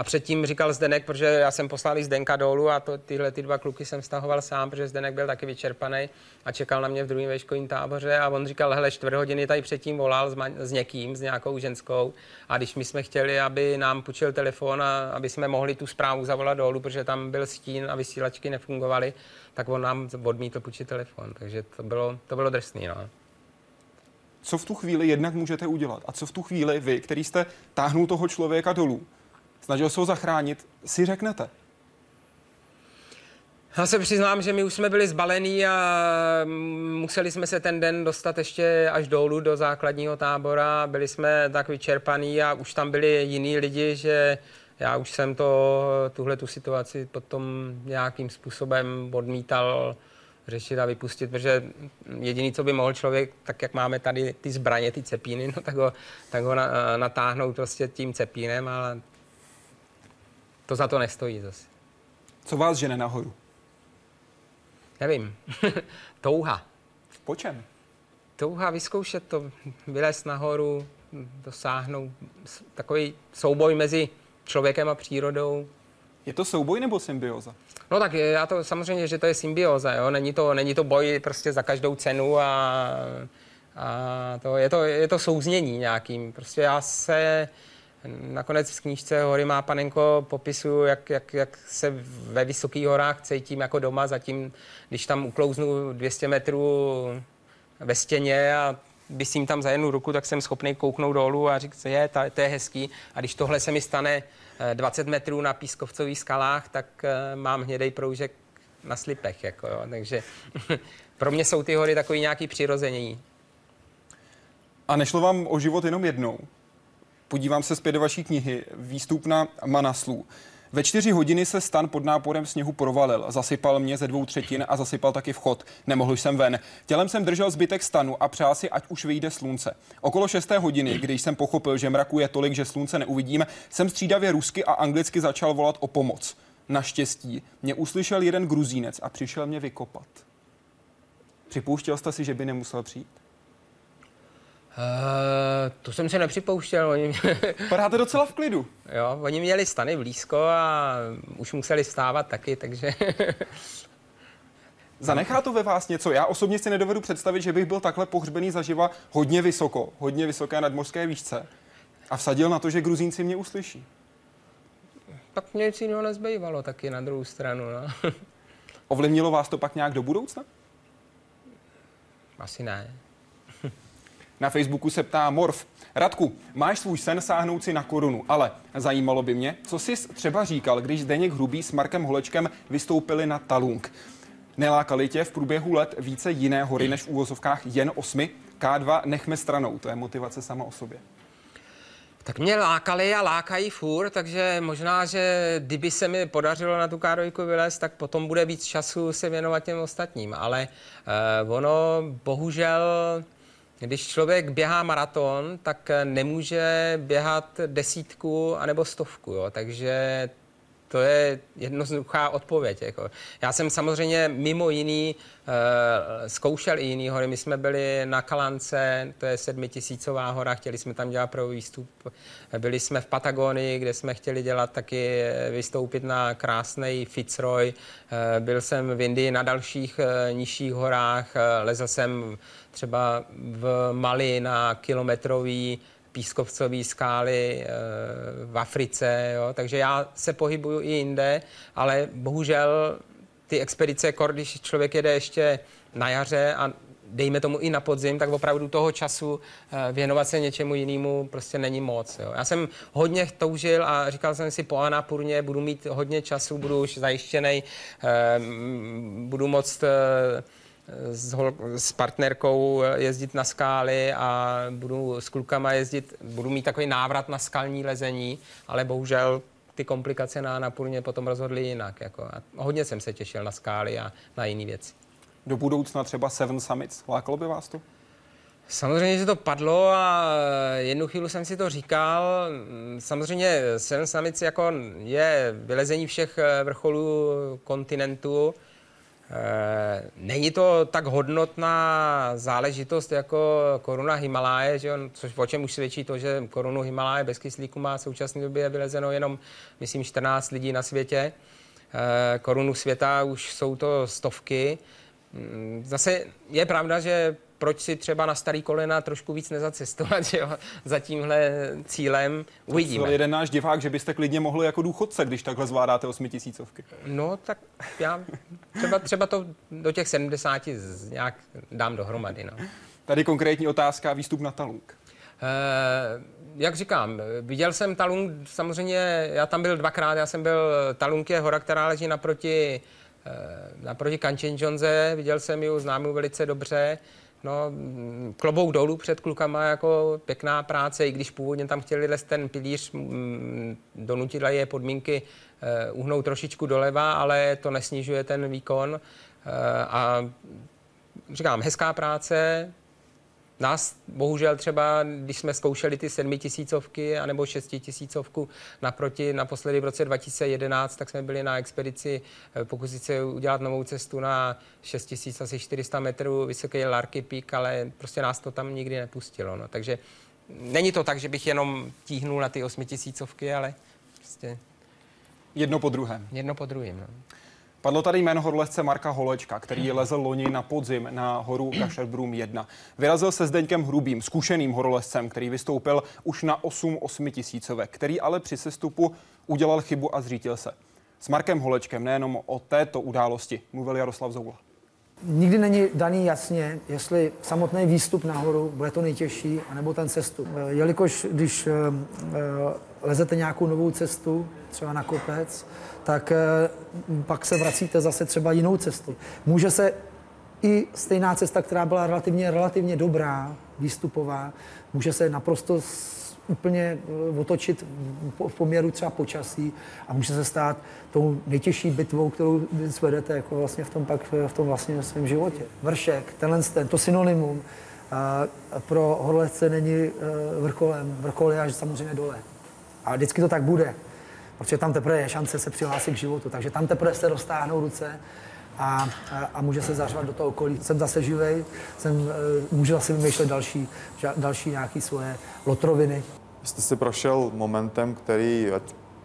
a předtím říkal Zdenek, protože já jsem poslal i Zdenka dolů a to, tyhle ty dva kluky jsem stahoval sám, protože Zdenek byl taky vyčerpaný a čekal na mě v druhém veškovém táboře a on říkal, hele, čtvrt hodiny tady předtím volal s, ma- s někým, s nějakou ženskou a když my jsme chtěli, aby nám půjčil telefon a aby jsme mohli tu zprávu zavolat dolů, protože tam byl stín a vysílačky nefungovaly, tak on nám odmítl půjčit telefon, takže to bylo, to bylo drsný, no. Co v tu chvíli jednak můžete udělat? A co v tu chvíli vy, který jste táhnul toho člověka dolů, snažil se ho zachránit, si řeknete? Já se přiznám, že my už jsme byli zbalení a museli jsme se ten den dostat ještě až dolů do základního tábora. Byli jsme tak vyčerpaní a už tam byli jiní lidi, že já už jsem to, tuhle tu situaci potom nějakým způsobem odmítal řešit a vypustit, protože jediný, co by mohl člověk, tak jak máme tady ty zbraně, ty cepíny, no, tak ho, tak ho natáhnout prostě tím cepínem, ale to za to nestojí zase. Co vás žene nahoru? Nevím. Touha. Po čem? Touha vyzkoušet to, vylézt nahoru, dosáhnout takový souboj mezi člověkem a přírodou. Je to souboj nebo symbioza? No tak já to samozřejmě, že to je symbioza, jo? Není, to, není to boj prostě za každou cenu a, a to, je, to, je to souznění nějakým. Prostě já se Nakonec v knížce Hory má panenko popisu, jak, jak, jak se ve vysokých horách cítím jako doma, zatím, když tam uklouznu 200 metrů ve stěně a vysím tam za jednu ruku, tak jsem schopný kouknout dolů a říct, je, ta, to je hezký. A když tohle se mi stane 20 eh, metrů na pískovcových skalách, tak eh, mám hnědej proužek na slipech. Jako, jo. Takže pro mě jsou ty hory takový nějaký přirození. A nešlo vám o život jenom jednou? Podívám se zpět do vaší knihy, výstup na Manaslu. Ve čtyři hodiny se stan pod náporem sněhu provalil. Zasypal mě ze dvou třetin a zasypal taky vchod. Nemohl jsem ven. Tělem jsem držel zbytek stanu a přál si, ať už vyjde slunce. Okolo šesté hodiny, když jsem pochopil, že mraku je tolik, že slunce neuvidím, jsem střídavě rusky a anglicky začal volat o pomoc. Naštěstí mě uslyšel jeden gruzínec a přišel mě vykopat. Připouštěl jste si, že by nemusel přijít? Uh, to jsem se nepřipouštěl. Oni... Padáte docela v klidu. Jo, oni měli stany blízko a už museli stávat taky, takže... Zanechá to ve vás něco? Já osobně si nedovedu představit, že bych byl takhle pohřbený zaživa hodně vysoko, hodně vysoké nadmořské výšce a vsadil na to, že Gruzínci mě uslyší. Pak mě nic jiného nezbývalo taky na druhou stranu. No. Ovlivnilo vás to pak nějak do budoucna? Asi ne. Na Facebooku se ptá Morf. Radku, máš svůj sen sáhnout si na korunu, ale zajímalo by mě, co jsi třeba říkal, když Zdeněk Hrubý s Markem Holečkem vystoupili na Talung. Nelákali tě v průběhu let více jiné hory než v úvozovkách jen osmi? K2 nechme stranou, to je motivace sama o sobě. Tak mě lákali a lákají furt, takže možná, že kdyby se mi podařilo na tu kádojku vylézt, tak potom bude víc času se věnovat těm ostatním. Ale uh, ono bohužel když člověk běhá maraton, tak nemůže běhat desítku anebo stovku, jo? takže to je jednoduchá odpověď. Jako. Já jsem samozřejmě mimo jiný uh, zkoušel i jiný hory. My jsme byli na Kalance, to je sedmitisícová hora, chtěli jsme tam dělat pro výstup. Byli jsme v Patagonii, kde jsme chtěli dělat taky vystoupit na krásný Fitzroy. Uh, byl jsem v Indii na dalších uh, nižších horách, uh, lezl jsem třeba v Mali na kilometrový pískovcové skály eh, v Africe, jo? takže já se pohybuju i jinde, ale bohužel ty expedice, když člověk jede ještě na jaře a dejme tomu i na podzim, tak opravdu toho času eh, věnovat se něčemu jinému prostě není moc. Jo. Já jsem hodně toužil a říkal jsem si po Anapurně, budu mít hodně času, budu už zajištěný, eh, budu moct s, hol, s partnerkou jezdit na skály a budu s klukama jezdit, budu mít takový návrat na skalní lezení, ale bohužel ty komplikace na Napurně potom rozhodly jinak. Jako. A hodně jsem se těšil na skály a na jiné věci. Do budoucna třeba Seven Summits. Lákalo by vás to? Samozřejmě, že to padlo a jednu chvíli jsem si to říkal. Samozřejmě Seven Summits jako je vylezení všech vrcholů kontinentu. Eh, není to tak hodnotná záležitost jako koruna Himaláje, že on, což o čem už svědčí to, že korunu Himaláje bez kyslíku má v současné době vylezeno jenom, myslím, 14 lidí na světě. Eh, korunu světa už jsou to stovky. Mm, zase je pravda, že proč si třeba na starý kolena trošku víc nezacestovat, že jo, za tímhle cílem. Uvidíme. To jeden náš divák, že byste klidně mohli jako důchodce, když takhle zvládáte osmitisícovky. No, tak já třeba, třeba to do těch 70 nějak dám dohromady. No. Tady konkrétní otázka, výstup na Talung. Eh, jak říkám, viděl jsem Talung, samozřejmě, já tam byl dvakrát, já jsem byl, Talung je hora, která leží naproti, naproti Kanchenjunze, viděl jsem ji, znám ji velice dobře. No, klobouk dolů před klukama, jako pěkná práce, i když původně tam chtěli les ten pilíř, donutila je podmínky uh, uhnout trošičku doleva, ale to nesnižuje ten výkon. Uh, a říkám, hezká práce, Nás bohužel třeba, když jsme zkoušeli ty sedmitisícovky anebo šestitisícovku naproti naposledy v roce 2011, tak jsme byli na expedici eh, pokusit se udělat novou cestu na 6400 metrů vysoký Larky Peak, ale prostě nás to tam nikdy nepustilo. No. Takže není to tak, že bych jenom tíhnul na ty osmitisícovky, ale prostě... Jedno po druhém. Jedno po druhém. No. Padlo tady jméno horolezce Marka Holečka, který lezl loni na podzim na horu Kašerbrum 1. Vyrazil se Zdeňkem Hrubým, zkušeným horolezcem, který vystoupil už na 8 8 tisícovek, který ale při sestupu udělal chybu a zřítil se. S Markem Holečkem nejenom o této události mluvil Jaroslav Zoula. Nikdy není daný jasně, jestli samotný výstup nahoru bude to nejtěžší, anebo ten cestu. Jelikož když eh, eh, lezete nějakou novou cestu, třeba na kopec, tak eh, pak se vracíte zase třeba jinou cestu. Může se i stejná cesta, která byla relativně, relativně dobrá, výstupová, může se naprosto úplně eh, otočit v poměru třeba počasí a může se stát tou nejtěžší bitvou, kterou svedete jako vlastně v tom pak v tom vlastně svém životě. Vršek, tenhle ten, to synonymum a pro horlece není eh, vrcholem, vrchol je až samozřejmě dole. A vždycky to tak bude protože tam teprve je šance se přihlásit k životu. Takže tam teprve se roztáhnou ruce a, a, a může se zařvat do toho okolí. Jsem zase živej, jsem, můžu zase vymýšlet další, další nějaké svoje lotroviny. Jste si prošel momentem, který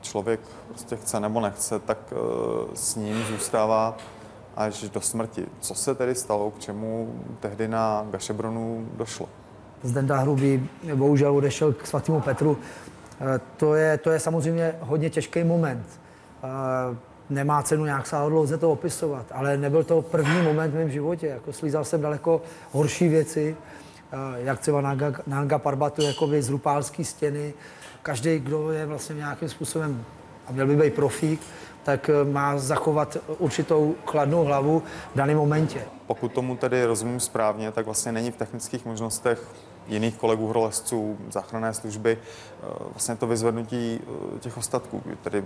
člověk prostě chce nebo nechce, tak uh, s ním zůstává až do smrti. Co se tedy stalo, k čemu tehdy na Gašebronu došlo? Zdenda Hrubý bohužel odešel k svatému Petru Eh, to je, to je samozřejmě hodně těžký moment. Eh, nemá cenu nějak sáhodlouze to opisovat, ale nebyl to první moment v mém životě. Jako slízal jsem daleko horší věci, eh, jak třeba Nanga, Nanga Parbatu, jakoby z Rupálské stěny. Každý, kdo je vlastně nějakým způsobem a měl by být profík, tak má zachovat určitou chladnou hlavu v daném momentě. Pokud tomu tedy rozumím správně, tak vlastně není v technických možnostech jiných kolegů horolezců, záchranné služby, eh, vlastně to vyzvednutí eh, těch ostatků, tedy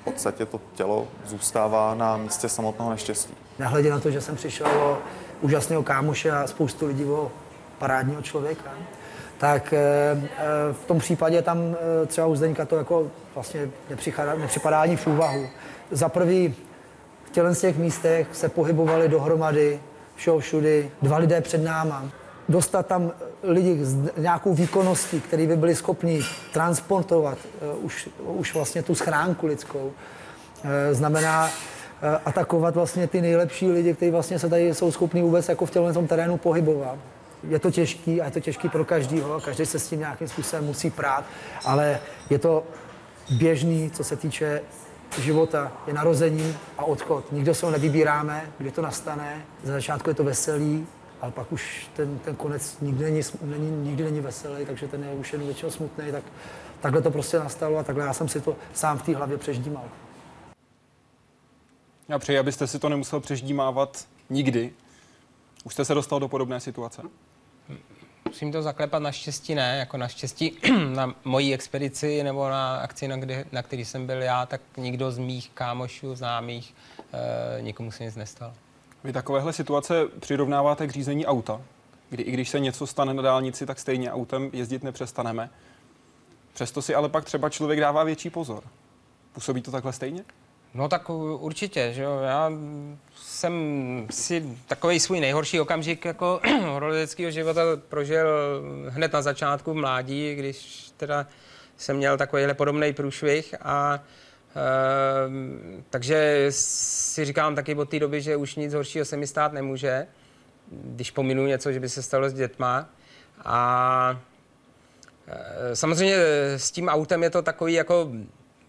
v podstatě to tělo zůstává na místě samotného neštěstí. Nehledě na to, že jsem přišel o úžasného kámoše a spoustu lidí o parádního člověka, tak eh, v tom případě tam třeba u Zdeňka to jako vlastně nepřipadá, nepřipadá ani v úvahu. Za prvý v tělen z těch místech se pohybovali dohromady, všeho všudy, dva lidé před náma. Dostat tam lidi s nějakou výkonností, který by byli schopni transportovat už, už vlastně tu schránku lidskou, znamená atakovat vlastně ty nejlepší lidi, kteří vlastně se tady jsou schopni vůbec jako v tom terénu pohybovat. Je to těžký a je to těžký pro každýho, každý se s tím nějakým způsobem musí prát, ale je to běžný, co se týče života, je narození a odchod. Nikdo se ho nevybíráme, kdy to nastane. Za začátku je to veselý, ale pak už ten, ten konec nikdy není, není, nikdy není veselý, takže ten je už jen většinou smutný, tak takhle to prostě nastalo a takhle já jsem si to sám v té hlavě přeždímal. Já přeji, abyste si to nemusel přeždímávat nikdy. Už jste se dostal do podobné situace? Musím to zaklepat naštěstí ne, jako naštěstí na mojí expedici nebo na akci, na, kdy, na který jsem byl já, tak nikdo z mých kámošů, známých, e, nikomu se nic nestalo. Vy takovéhle situace přirovnáváte k řízení auta. kdy i když se něco stane na dálnici, tak stejně autem jezdit nepřestaneme. Přesto si ale pak třeba člověk dává větší pozor. Působí to takhle stejně? No tak určitě, že jo. Já jsem si takový svůj nejhorší okamžik jako horolezeckého života prožil hned na začátku v mládí, když teda jsem měl takovýhle podobný průšvih a e, takže si říkám taky od té doby, že už nic horšího se mi stát nemůže, když pominu něco, že by se stalo s dětma. A e, samozřejmě s tím autem je to takový jako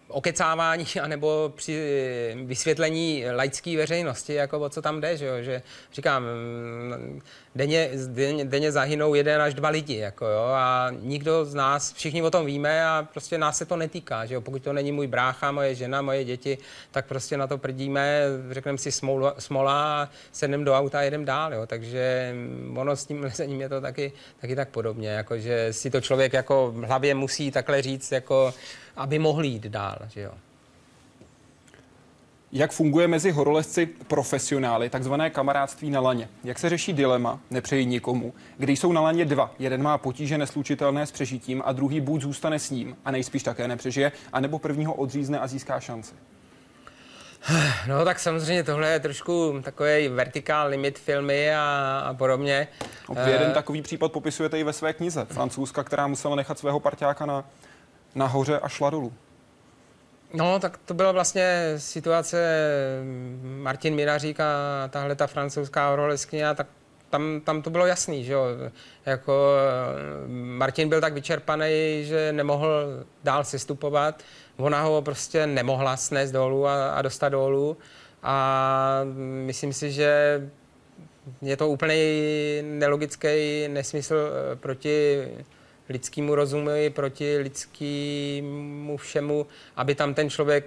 okecávání anebo při vysvětlení laické veřejnosti, jako o co tam jde, že, jo? že říkám, mm, denně, denně, denně zahynou jeden až dva lidi, jako jo, a nikdo z nás, všichni o tom víme a prostě nás se to netýká, že jo, pokud to není můj brácha, moje žena, moje děti, tak prostě na to prdíme, řekneme si smola, smola sedneme do auta a jedeme dál, jo, takže ono s tím lezením je to taky, taky tak podobně, jako že si to člověk jako v hlavě musí takhle říct, jako aby mohli jít dál, že jo. Jak funguje mezi horolezci profesionály takzvané kamarádství na laně? Jak se řeší dilema, nepřeji nikomu, když jsou na laně dva? Jeden má potíže neslučitelné s přežitím a druhý buď zůstane s ním a nejspíš také nepřežije, anebo prvního odřízne a získá šanci. No tak samozřejmě tohle je trošku takový vertikál limit filmy a, a podobně. Vy jeden takový případ popisujete i ve své knize. Francouzska, která musela nechat svého parťáka na, nahoře a šla dolů. No, tak to byla vlastně situace Martin Mirařík a tahle ta francouzská horolezkyně, tak tam, tam to bylo jasný, že jo. Jako Martin byl tak vyčerpaný, že nemohl dál sestupovat. Ona ho prostě nemohla snést dolů a, a dostat dolů. A myslím si, že je to úplně nelogický nesmysl proti lidskému rozumu, proti lidskému všemu, aby tam ten člověk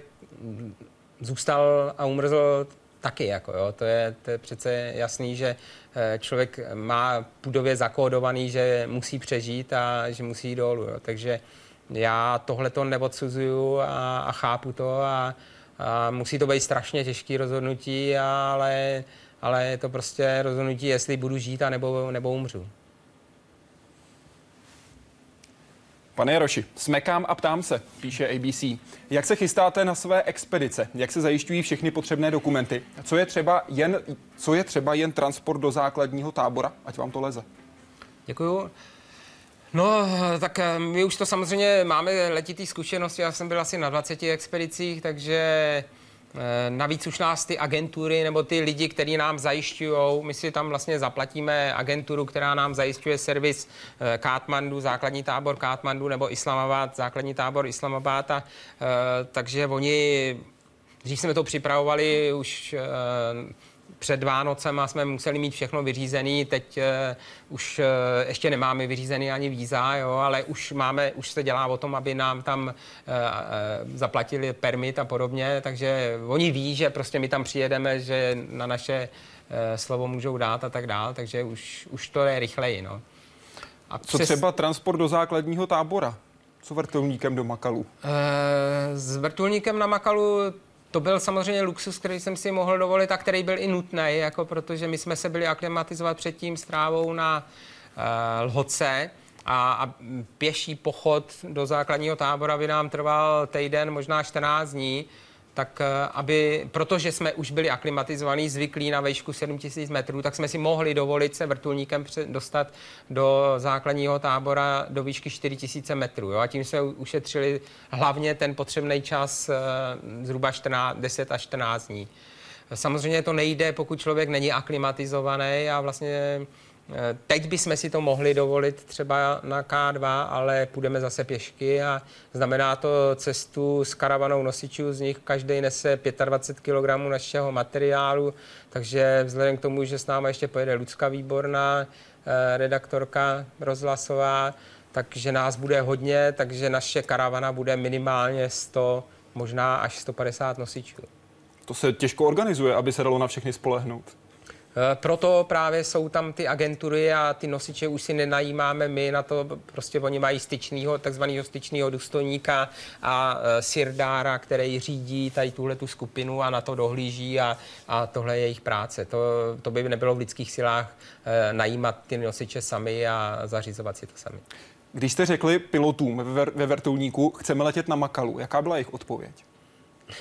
zůstal a umrzl taky. Jako, jo. To, je, to je přece jasný, že eh, člověk má půdově zakódovaný, že musí přežít a že musí jít dolů. Jo. Takže já tohle to neodsuzuju a, a chápu to a, a musí to být strašně těžké rozhodnutí, ale, ale je to prostě rozhodnutí, jestli budu žít a nebo, nebo umřu. Pane Jaroši, smekám a ptám se, píše ABC. Jak se chystáte na své expedice? Jak se zajišťují všechny potřebné dokumenty? Co je třeba jen, co je třeba jen transport do základního tábora? Ať vám to leze. Děkuju. No, tak eh, my už to samozřejmě máme letitý zkušenosti. Já jsem byl asi na 20 expedicích, takže navíc už nás ty agentury nebo ty lidi, kteří nám zajišťují, my si tam vlastně zaplatíme agenturu, která nám zajišťuje servis eh, Katmandu, základní tábor Katmandu nebo Islamabad, základní tábor Islamabad. A, eh, takže oni, když jsme to připravovali už před Vánocem a jsme museli mít všechno vyřízené. Teď uh, už uh, ještě nemáme vyřízený ani víza, jo, ale už máme, už se dělá o tom, aby nám tam uh, uh, zaplatili permit a podobně, takže oni ví, že prostě my tam přijedeme, že na naše uh, slovo můžou dát a tak dál, takže už, už to je rychleji, no. A Co přes... třeba transport do základního tábora? Co vrtulníkem do Makalu? S vrtulníkem na Makalu to byl samozřejmě luxus, který jsem si mohl dovolit a který byl i nutný, jako protože my jsme se byli aklimatizovat předtím strávou na uh, Lhoce a, a pěší pochod do základního tábora by nám trval týden, možná 14 dní tak eh, aby, protože jsme už byli aklimatizovaní, zvyklí na vejšku 7000 metrů, tak jsme si mohli dovolit se vrtulníkem dostat do základního tábora do výšky 4000 metrů. Jo? A tím jsme ušetřili hlavně ten potřebný čas eh, zhruba 14, 10 až 14 dní. Samozřejmě to nejde, pokud člověk není aklimatizovaný a vlastně teď bychom si to mohli dovolit třeba na K2, ale půjdeme zase pěšky a znamená to cestu s karavanou nosičů, z nich každý nese 25 kg našeho materiálu, takže vzhledem k tomu, že s námi ještě pojede Lucka Výborná, eh, redaktorka rozhlasová, takže nás bude hodně, takže naše karavana bude minimálně 100, možná až 150 nosičů. To se těžko organizuje, aby se dalo na všechny spolehnout. Eh, proto právě jsou tam ty agentury a ty nosiče už si nenajímáme my na to, prostě oni mají styčného, takzvaného styčného důstojníka a e, sirdára, který řídí tady tuhle tu skupinu a na to dohlíží a, a tohle je jejich práce. To, to by nebylo v lidských silách e, najímat ty nosiče sami a zařizovat si to sami. Když jste řekli pilotům ve, ve vrtulníku, chceme letět na Makalu, jaká byla jejich odpověď?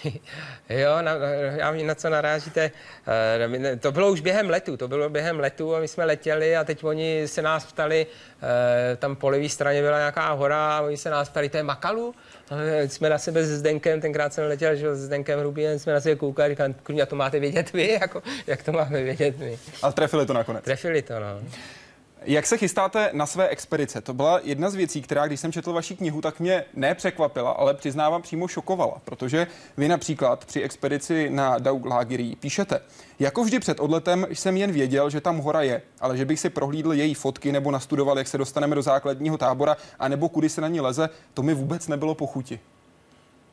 jo, na, já vím, na co narážíte. Eh, to bylo už během letu, to bylo během letu a my jsme letěli a teď oni se nás ptali, eh, tam po levé straně byla nějaká hora a oni se nás ptali, to je Makalu? A jsme na sebe s Zdenkem, tenkrát jsem letěl že, s Zdenkem Hrubým, jsme na sebe koukali, říkali, kurňa, to máte vědět vy, jako, jak to máme vědět my. A trefili to nakonec. Trefili to, no. Jak se chystáte na své expedice? To byla jedna z věcí, která, když jsem četl vaši knihu, tak mě nepřekvapila, ale přiznávám přímo šokovala, protože vy například při expedici na Dauglagirí píšete, jako vždy před odletem jsem jen věděl, že tam hora je, ale že bych si prohlídl její fotky nebo nastudoval, jak se dostaneme do základního tábora, anebo kudy se na ní leze, to mi vůbec nebylo pochuti.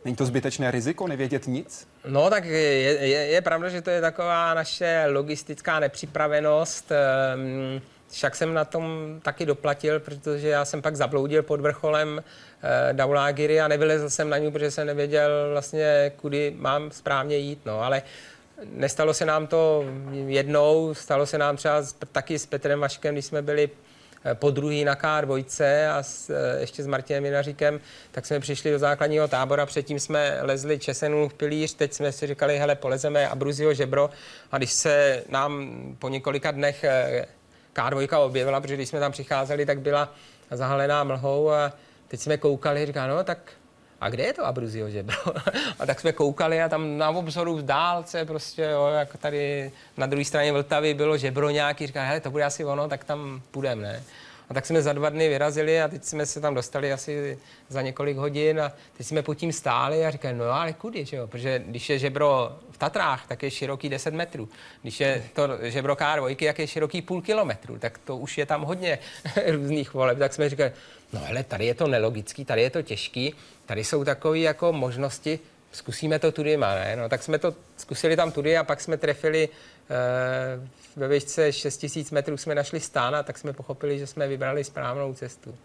Není to zbytečné riziko nevědět nic? No tak je, je, je pravda, že to je taková naše logistická nepřipravenost. Um, však jsem na tom taky doplatil, protože já jsem pak zabloudil pod vrcholem e, Daulágiry a nevylezl jsem na ní, protože jsem nevěděl vlastně, kudy mám správně jít. No, ale nestalo se nám to jednou, stalo se nám třeba taky s Petrem Vaškem, když jsme byli eh, po druhý na K2 a s, eh, ještě s Martinem Minaříkem, tak jsme přišli do základního tábora, předtím jsme lezli Česenův pilíř, teď jsme si říkali, hele, polezeme Abruzio žebro a když se nám po několika dnech K2 objevila, protože když jsme tam přicházeli, tak byla zahalená mlhou a teď jsme koukali, říká, no tak a kde je to Abruzio žebro? a tak jsme koukali a tam na obzoru v dálce prostě, jo, jak tady na druhé straně Vltavy bylo žebro nějaký, říká, hele, to bude asi ono, tak tam půjdeme, ne? A tak jsme za dva dny vyrazili a teď jsme se tam dostali asi za několik hodin a teď jsme pod tím stáli a říkali, no ale kudy, že jo? Protože když je žebro v Tatrách, tak je široký 10 metrů. Když je to žebro K2, jak je široký půl kilometru, tak to už je tam hodně různých voleb. Tak jsme říkali, no ale tady je to nelogický, tady je to těžký, tady jsou takové jako možnosti, zkusíme to tudy, ne? No, tak jsme to zkusili tam tudy a pak jsme trefili ve výšce 6000 metrů jsme našli stán a tak jsme pochopili, že jsme vybrali správnou cestu.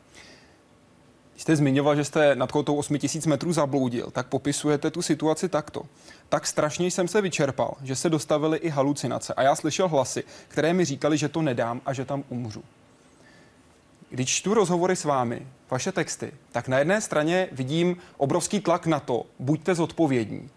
Jste zmiňoval, že jste nad tou 8000 metrů zabloudil, tak popisujete tu situaci takto. Tak strašně jsem se vyčerpal, že se dostavily i halucinace a já slyšel hlasy, které mi říkali, že to nedám a že tam umřu. Když čtu rozhovory s vámi, vaše texty, tak na jedné straně vidím obrovský tlak na to, buďte zodpovědní.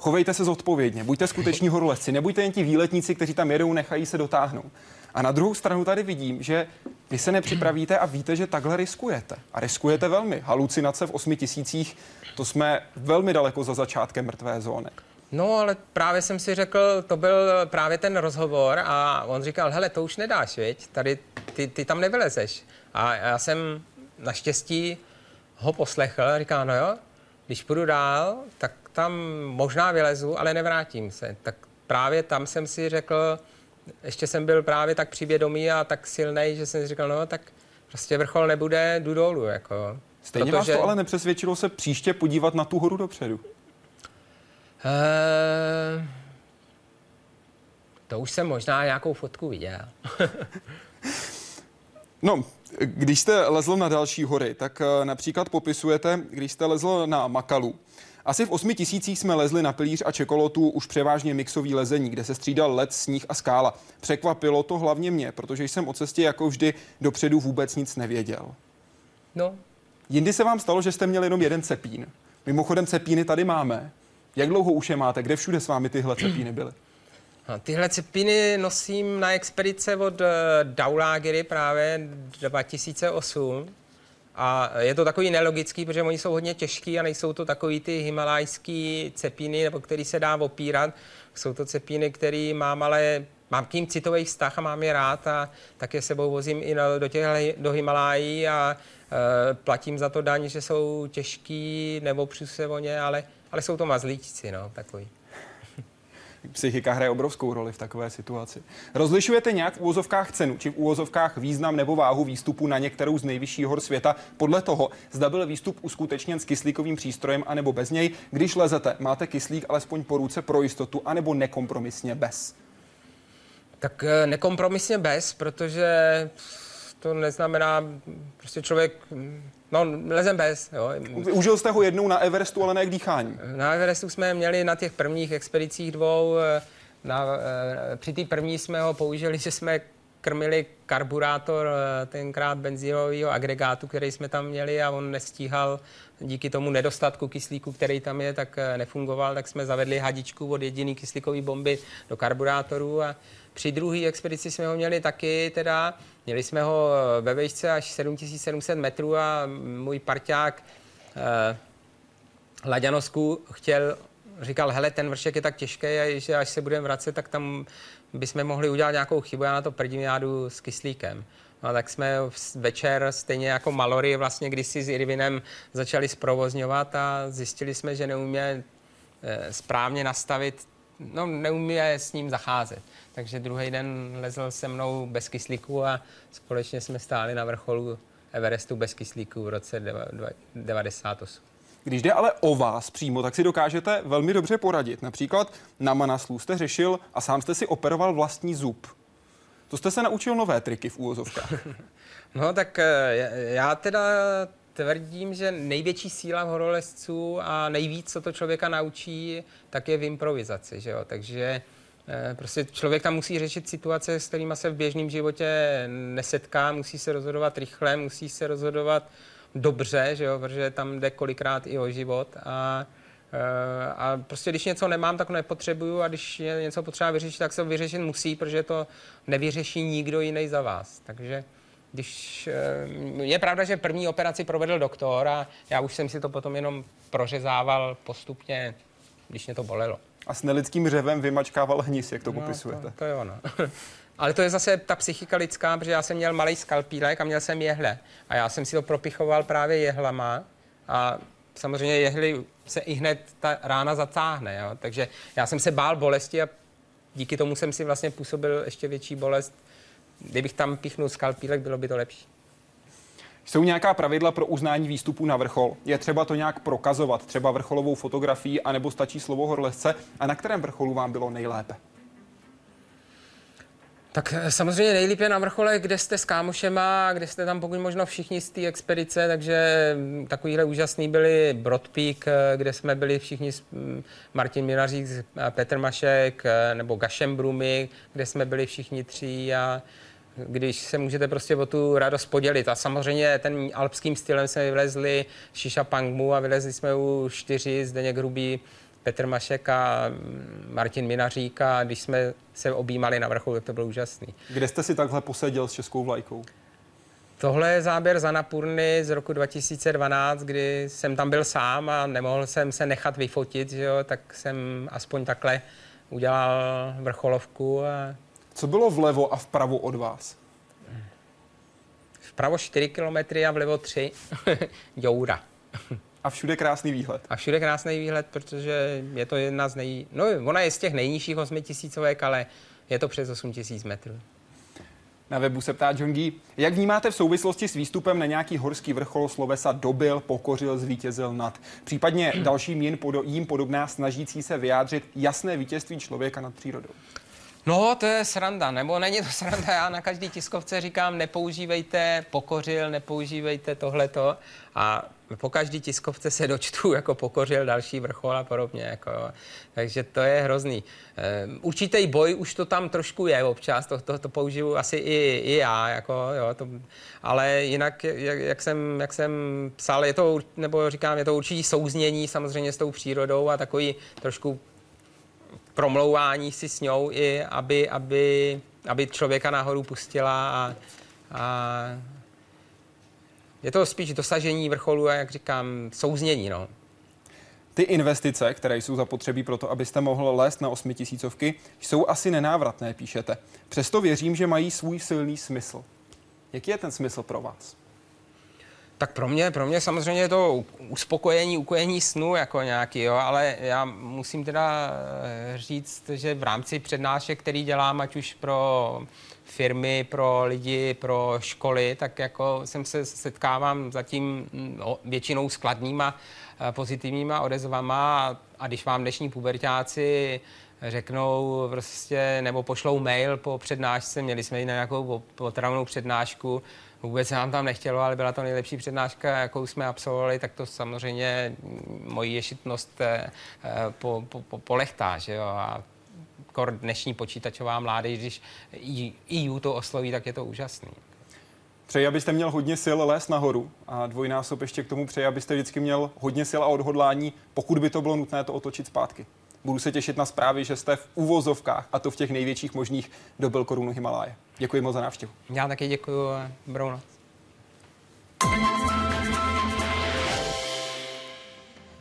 Chovejte se zodpovědně, buďte skuteční horolezci, nebuďte jen ti výletníci, kteří tam jedou, nechají se dotáhnout. A na druhou stranu tady vidím, že vy se nepřipravíte a víte, že takhle riskujete. A riskujete velmi. Halucinace v osmi tisících, to jsme velmi daleko za začátkem mrtvé zóny. No, ale právě jsem si řekl, to byl právě ten rozhovor a on říkal, hele, to už nedáš, viď? Tady ty, ty tam nevylezeš. A já jsem naštěstí ho poslechl říká, no jo, když půjdu dál, tak tam možná vylezu, ale nevrátím se. Tak právě tam jsem si řekl, ještě jsem byl právě tak přivědomý a tak silný, že jsem si říkal, no tak prostě vrchol nebude, jdu dolů. Jako. Stejně Protože... vás to ale nepřesvědčilo se příště podívat na tu horu dopředu? Uh, to už jsem možná nějakou fotku viděl. no, když jste lezl na další hory, tak uh, například popisujete, když jste lezl na Makalu, asi v osmi tisících jsme lezli na pilíř a čekolotu už převážně mixový lezení, kde se střídal led, sníh a skála. Překvapilo to hlavně mě, protože jsem o cestě jako vždy dopředu vůbec nic nevěděl. No. Jindy se vám stalo, že jste měli jenom jeden cepín. Mimochodem cepíny tady máme. Jak dlouho už je máte? Kde všude s vámi tyhle cepíny byly? No, tyhle cepiny nosím na expedice od uh, Daulagery právě 2008. A je to takový nelogický, protože oni jsou hodně těžký a nejsou to takový ty himalajský cepíny, nebo který se dá opírat. Jsou to cepíny, který mám ale mám k ním citový vztah a mám je rád a tak je sebou vozím i do, těch, do Himalájí a e, platím za to daň, že jsou těžký, nebo se o ně, ale, ale jsou to mazlíčci, no, takový. Psychika hraje obrovskou roli v takové situaci. Rozlišujete nějak v úvozovkách cenu, či v úvozovkách význam nebo váhu výstupu na některou z nejvyšších hor světa podle toho, zda byl výstup uskutečněn s kyslíkovým přístrojem anebo bez něj. Když lezete, máte kyslík alespoň po ruce pro jistotu, anebo nekompromisně bez? Tak eh, nekompromisně bez, protože to neznamená, prostě člověk, no lezem bez. Jo. Užil jste ho jednou na Everestu, ale ne k dýchání. Na Everestu jsme měli na těch prvních expedicích dvou, eh, na, eh, při té první jsme ho použili, že jsme krmili karburátor tenkrát benzínového agregátu, který jsme tam měli a on nestíhal díky tomu nedostatku kyslíku, který tam je, tak nefungoval, tak jsme zavedli hadičku od jediný kyslíkové bomby do karburátoru a při druhé expedici jsme ho měli taky, teda měli jsme ho ve vejšce až 7700 metrů a můj parťák eh, Laďanosku chtěl, říkal, hele, ten vršek je tak těžký, že až se budeme vracet, tak tam bychom mohli udělat nějakou chybu, já na to prdím, já jdu s kyslíkem. No, tak jsme večer, stejně jako Malory, vlastně kdysi s Irvinem začali zprovozňovat a zjistili jsme, že neumíme eh, správně nastavit, no neumíme s ním zacházet takže druhý den lezl se mnou bez kyslíku a společně jsme stáli na vrcholu Everestu bez kyslíku v roce 98. Když jde ale o vás přímo, tak si dokážete velmi dobře poradit. Například na Manaslu jste řešil a sám jste si operoval vlastní zub. To jste se naučil nové triky v úvozovkách. no tak eh, já teda tvrdím, že největší síla horolezců a nejvíc, co to člověka naučí, tak je v improvizaci. Že jo? Takže Eh, prostě člověk tam musí řešit situace, s kterými se v běžném životě nesetká, musí se rozhodovat rychle, musí se rozhodovat dobře, že jo, protože tam jde kolikrát i o život a eh, a prostě když něco nemám, tak nepotřebuju a když je něco potřeba vyřešit, tak se vyřešit musí, protože to nevyřeší nikdo jiný za vás. Takže když, eh, je pravda, že první operaci provedl doktor a já už jsem si to potom jenom prořezával postupně, když mě to bolelo a s nelidským řevem vymačkával hnis, jak to no, popisujete. To, to je ono. Ale to je zase ta psychika lidská, protože já jsem měl malý skalpílek a měl jsem jehle. A já jsem si to propichoval právě jehlama a samozřejmě jehly se i hned ta rána zatáhne. Jo? Takže já jsem se bál bolesti a díky tomu jsem si vlastně působil ještě větší bolest. Kdybych tam pichnul skalpílek, bylo by to lepší. Jsou nějaká pravidla pro uznání výstupu na vrchol? Je třeba to nějak prokazovat, třeba vrcholovou fotografii, anebo stačí slovo horlesce? A na kterém vrcholu vám bylo nejlépe? Tak eh, samozřejmě nejlíp je na vrchole, kde jste s kámošema, kde jste tam pokud možno všichni z té expedice, takže mm, takovýhle úžasný byli Broad Peak, eh, kde jsme byli všichni, mm, Martin Minařík, Petr Mašek, eh, nebo Gašem Brumy, kde jsme byli všichni tři a když se můžete prostě o tu radost podělit. A samozřejmě ten alpským stylem jsme vylezli Šiša Pangmu a vylezli jsme u čtyři, Zdeněk Hrubý, Petr Mašek a Martin Minařík a když jsme se objímali na vrcholu, tak to bylo úžasný. Kde jste si takhle poseděl s českou vlajkou? Tohle je záběr z Anapurny z roku 2012, kdy jsem tam byl sám a nemohl jsem se nechat vyfotit, že jo, tak jsem aspoň takhle udělal vrcholovku a co bylo vlevo a vpravo od vás? Vpravo 4 kilometry a vlevo 3. Joura. A všude krásný výhled. A všude krásný výhled, protože je to jedna z nej... No, ona je z těch nejnižších 8 tisícovek, ale je to přes 8 tisíc metrů. Na webu se ptá John G. Jak vnímáte v souvislosti s výstupem na nějaký horský vrchol slovesa dobil, pokořil, zvítězil nad? Případně dalším jim podobná snažící se vyjádřit jasné vítězství člověka nad přírodou? No, to je sranda, nebo není to sranda. Já na každý tiskovce říkám, nepoužívejte pokořil, nepoužívejte tohleto. A po každý tiskovce se dočtu, jako pokořil další vrchol a podobně. Jako, takže to je hrozný. Um, určitý boj už to tam trošku je občas, to, to, to použiju asi i, i já, jako, jo, to, ale jinak, jak, jak, jsem, jak jsem psal, je to, nebo říkám, je to určitý souznění samozřejmě s tou přírodou a takový trošku promlouvání si s ňou i, aby, aby, aby člověka nahoru pustila a, a je to spíš dosažení vrcholu a, jak říkám, souznění, no. Ty investice, které jsou zapotřebí pro to, abyste mohl lézt na osmitisícovky, jsou asi nenávratné, píšete. Přesto věřím, že mají svůj silný smysl. Jaký je ten smysl pro vás? Tak pro mě, pro mě samozřejmě je to uspokojení, ukojení snu jako nějaký, jo, ale já musím teda eh, říct, že v rámci přednášek, který dělám, ať už pro firmy, pro lidi, pro školy, tak jako jsem se setkávám zatím no, většinou s kladníma eh, pozitivníma odezvama a, když vám dnešní pubertáci řeknou prostě, nebo pošlou mail po přednášce, měli jsme i na nějakou potravnou přednášku, vůbec se nám tam nechtělo, ale byla to nejlepší přednáška, jakou jsme absolvovali, tak to samozřejmě moji ješitnost eh, po, po, po, polechtá, že jo, a kor dnešní počítačová mládež, když EU to osloví, tak je to úžasný. Přeji, abyste měl hodně sil les nahoru a dvojnásob ještě k tomu přeji, abyste vždycky měl hodně sil a odhodlání, pokud by to bylo nutné to otočit zpátky. Budu se těšit na zprávy, že jste v úvozovkách, a to v těch největších možných, dobil korunu Himaláje. Děkuji moc za návštěvu. Já taky děkuji. Dobrou noc.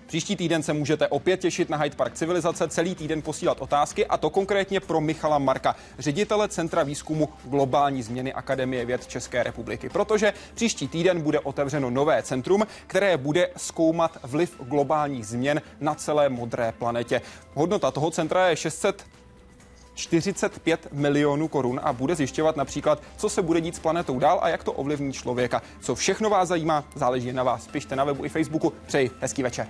Příští týden se můžete opět těšit na Hyde Park Civilizace, celý týden posílat otázky a to konkrétně pro Michala Marka, ředitele Centra výzkumu globální změny Akademie věd České republiky, protože příští týden bude otevřeno nové centrum, které bude zkoumat vliv globálních změn na celé modré planetě. Hodnota toho centra je 600 45 milionů korun a bude zjišťovat například, co se bude dít s planetou dál a jak to ovlivní člověka. Co všechno vás zajímá, záleží na vás. Pište na webu i Facebooku. Přeji hezký večer.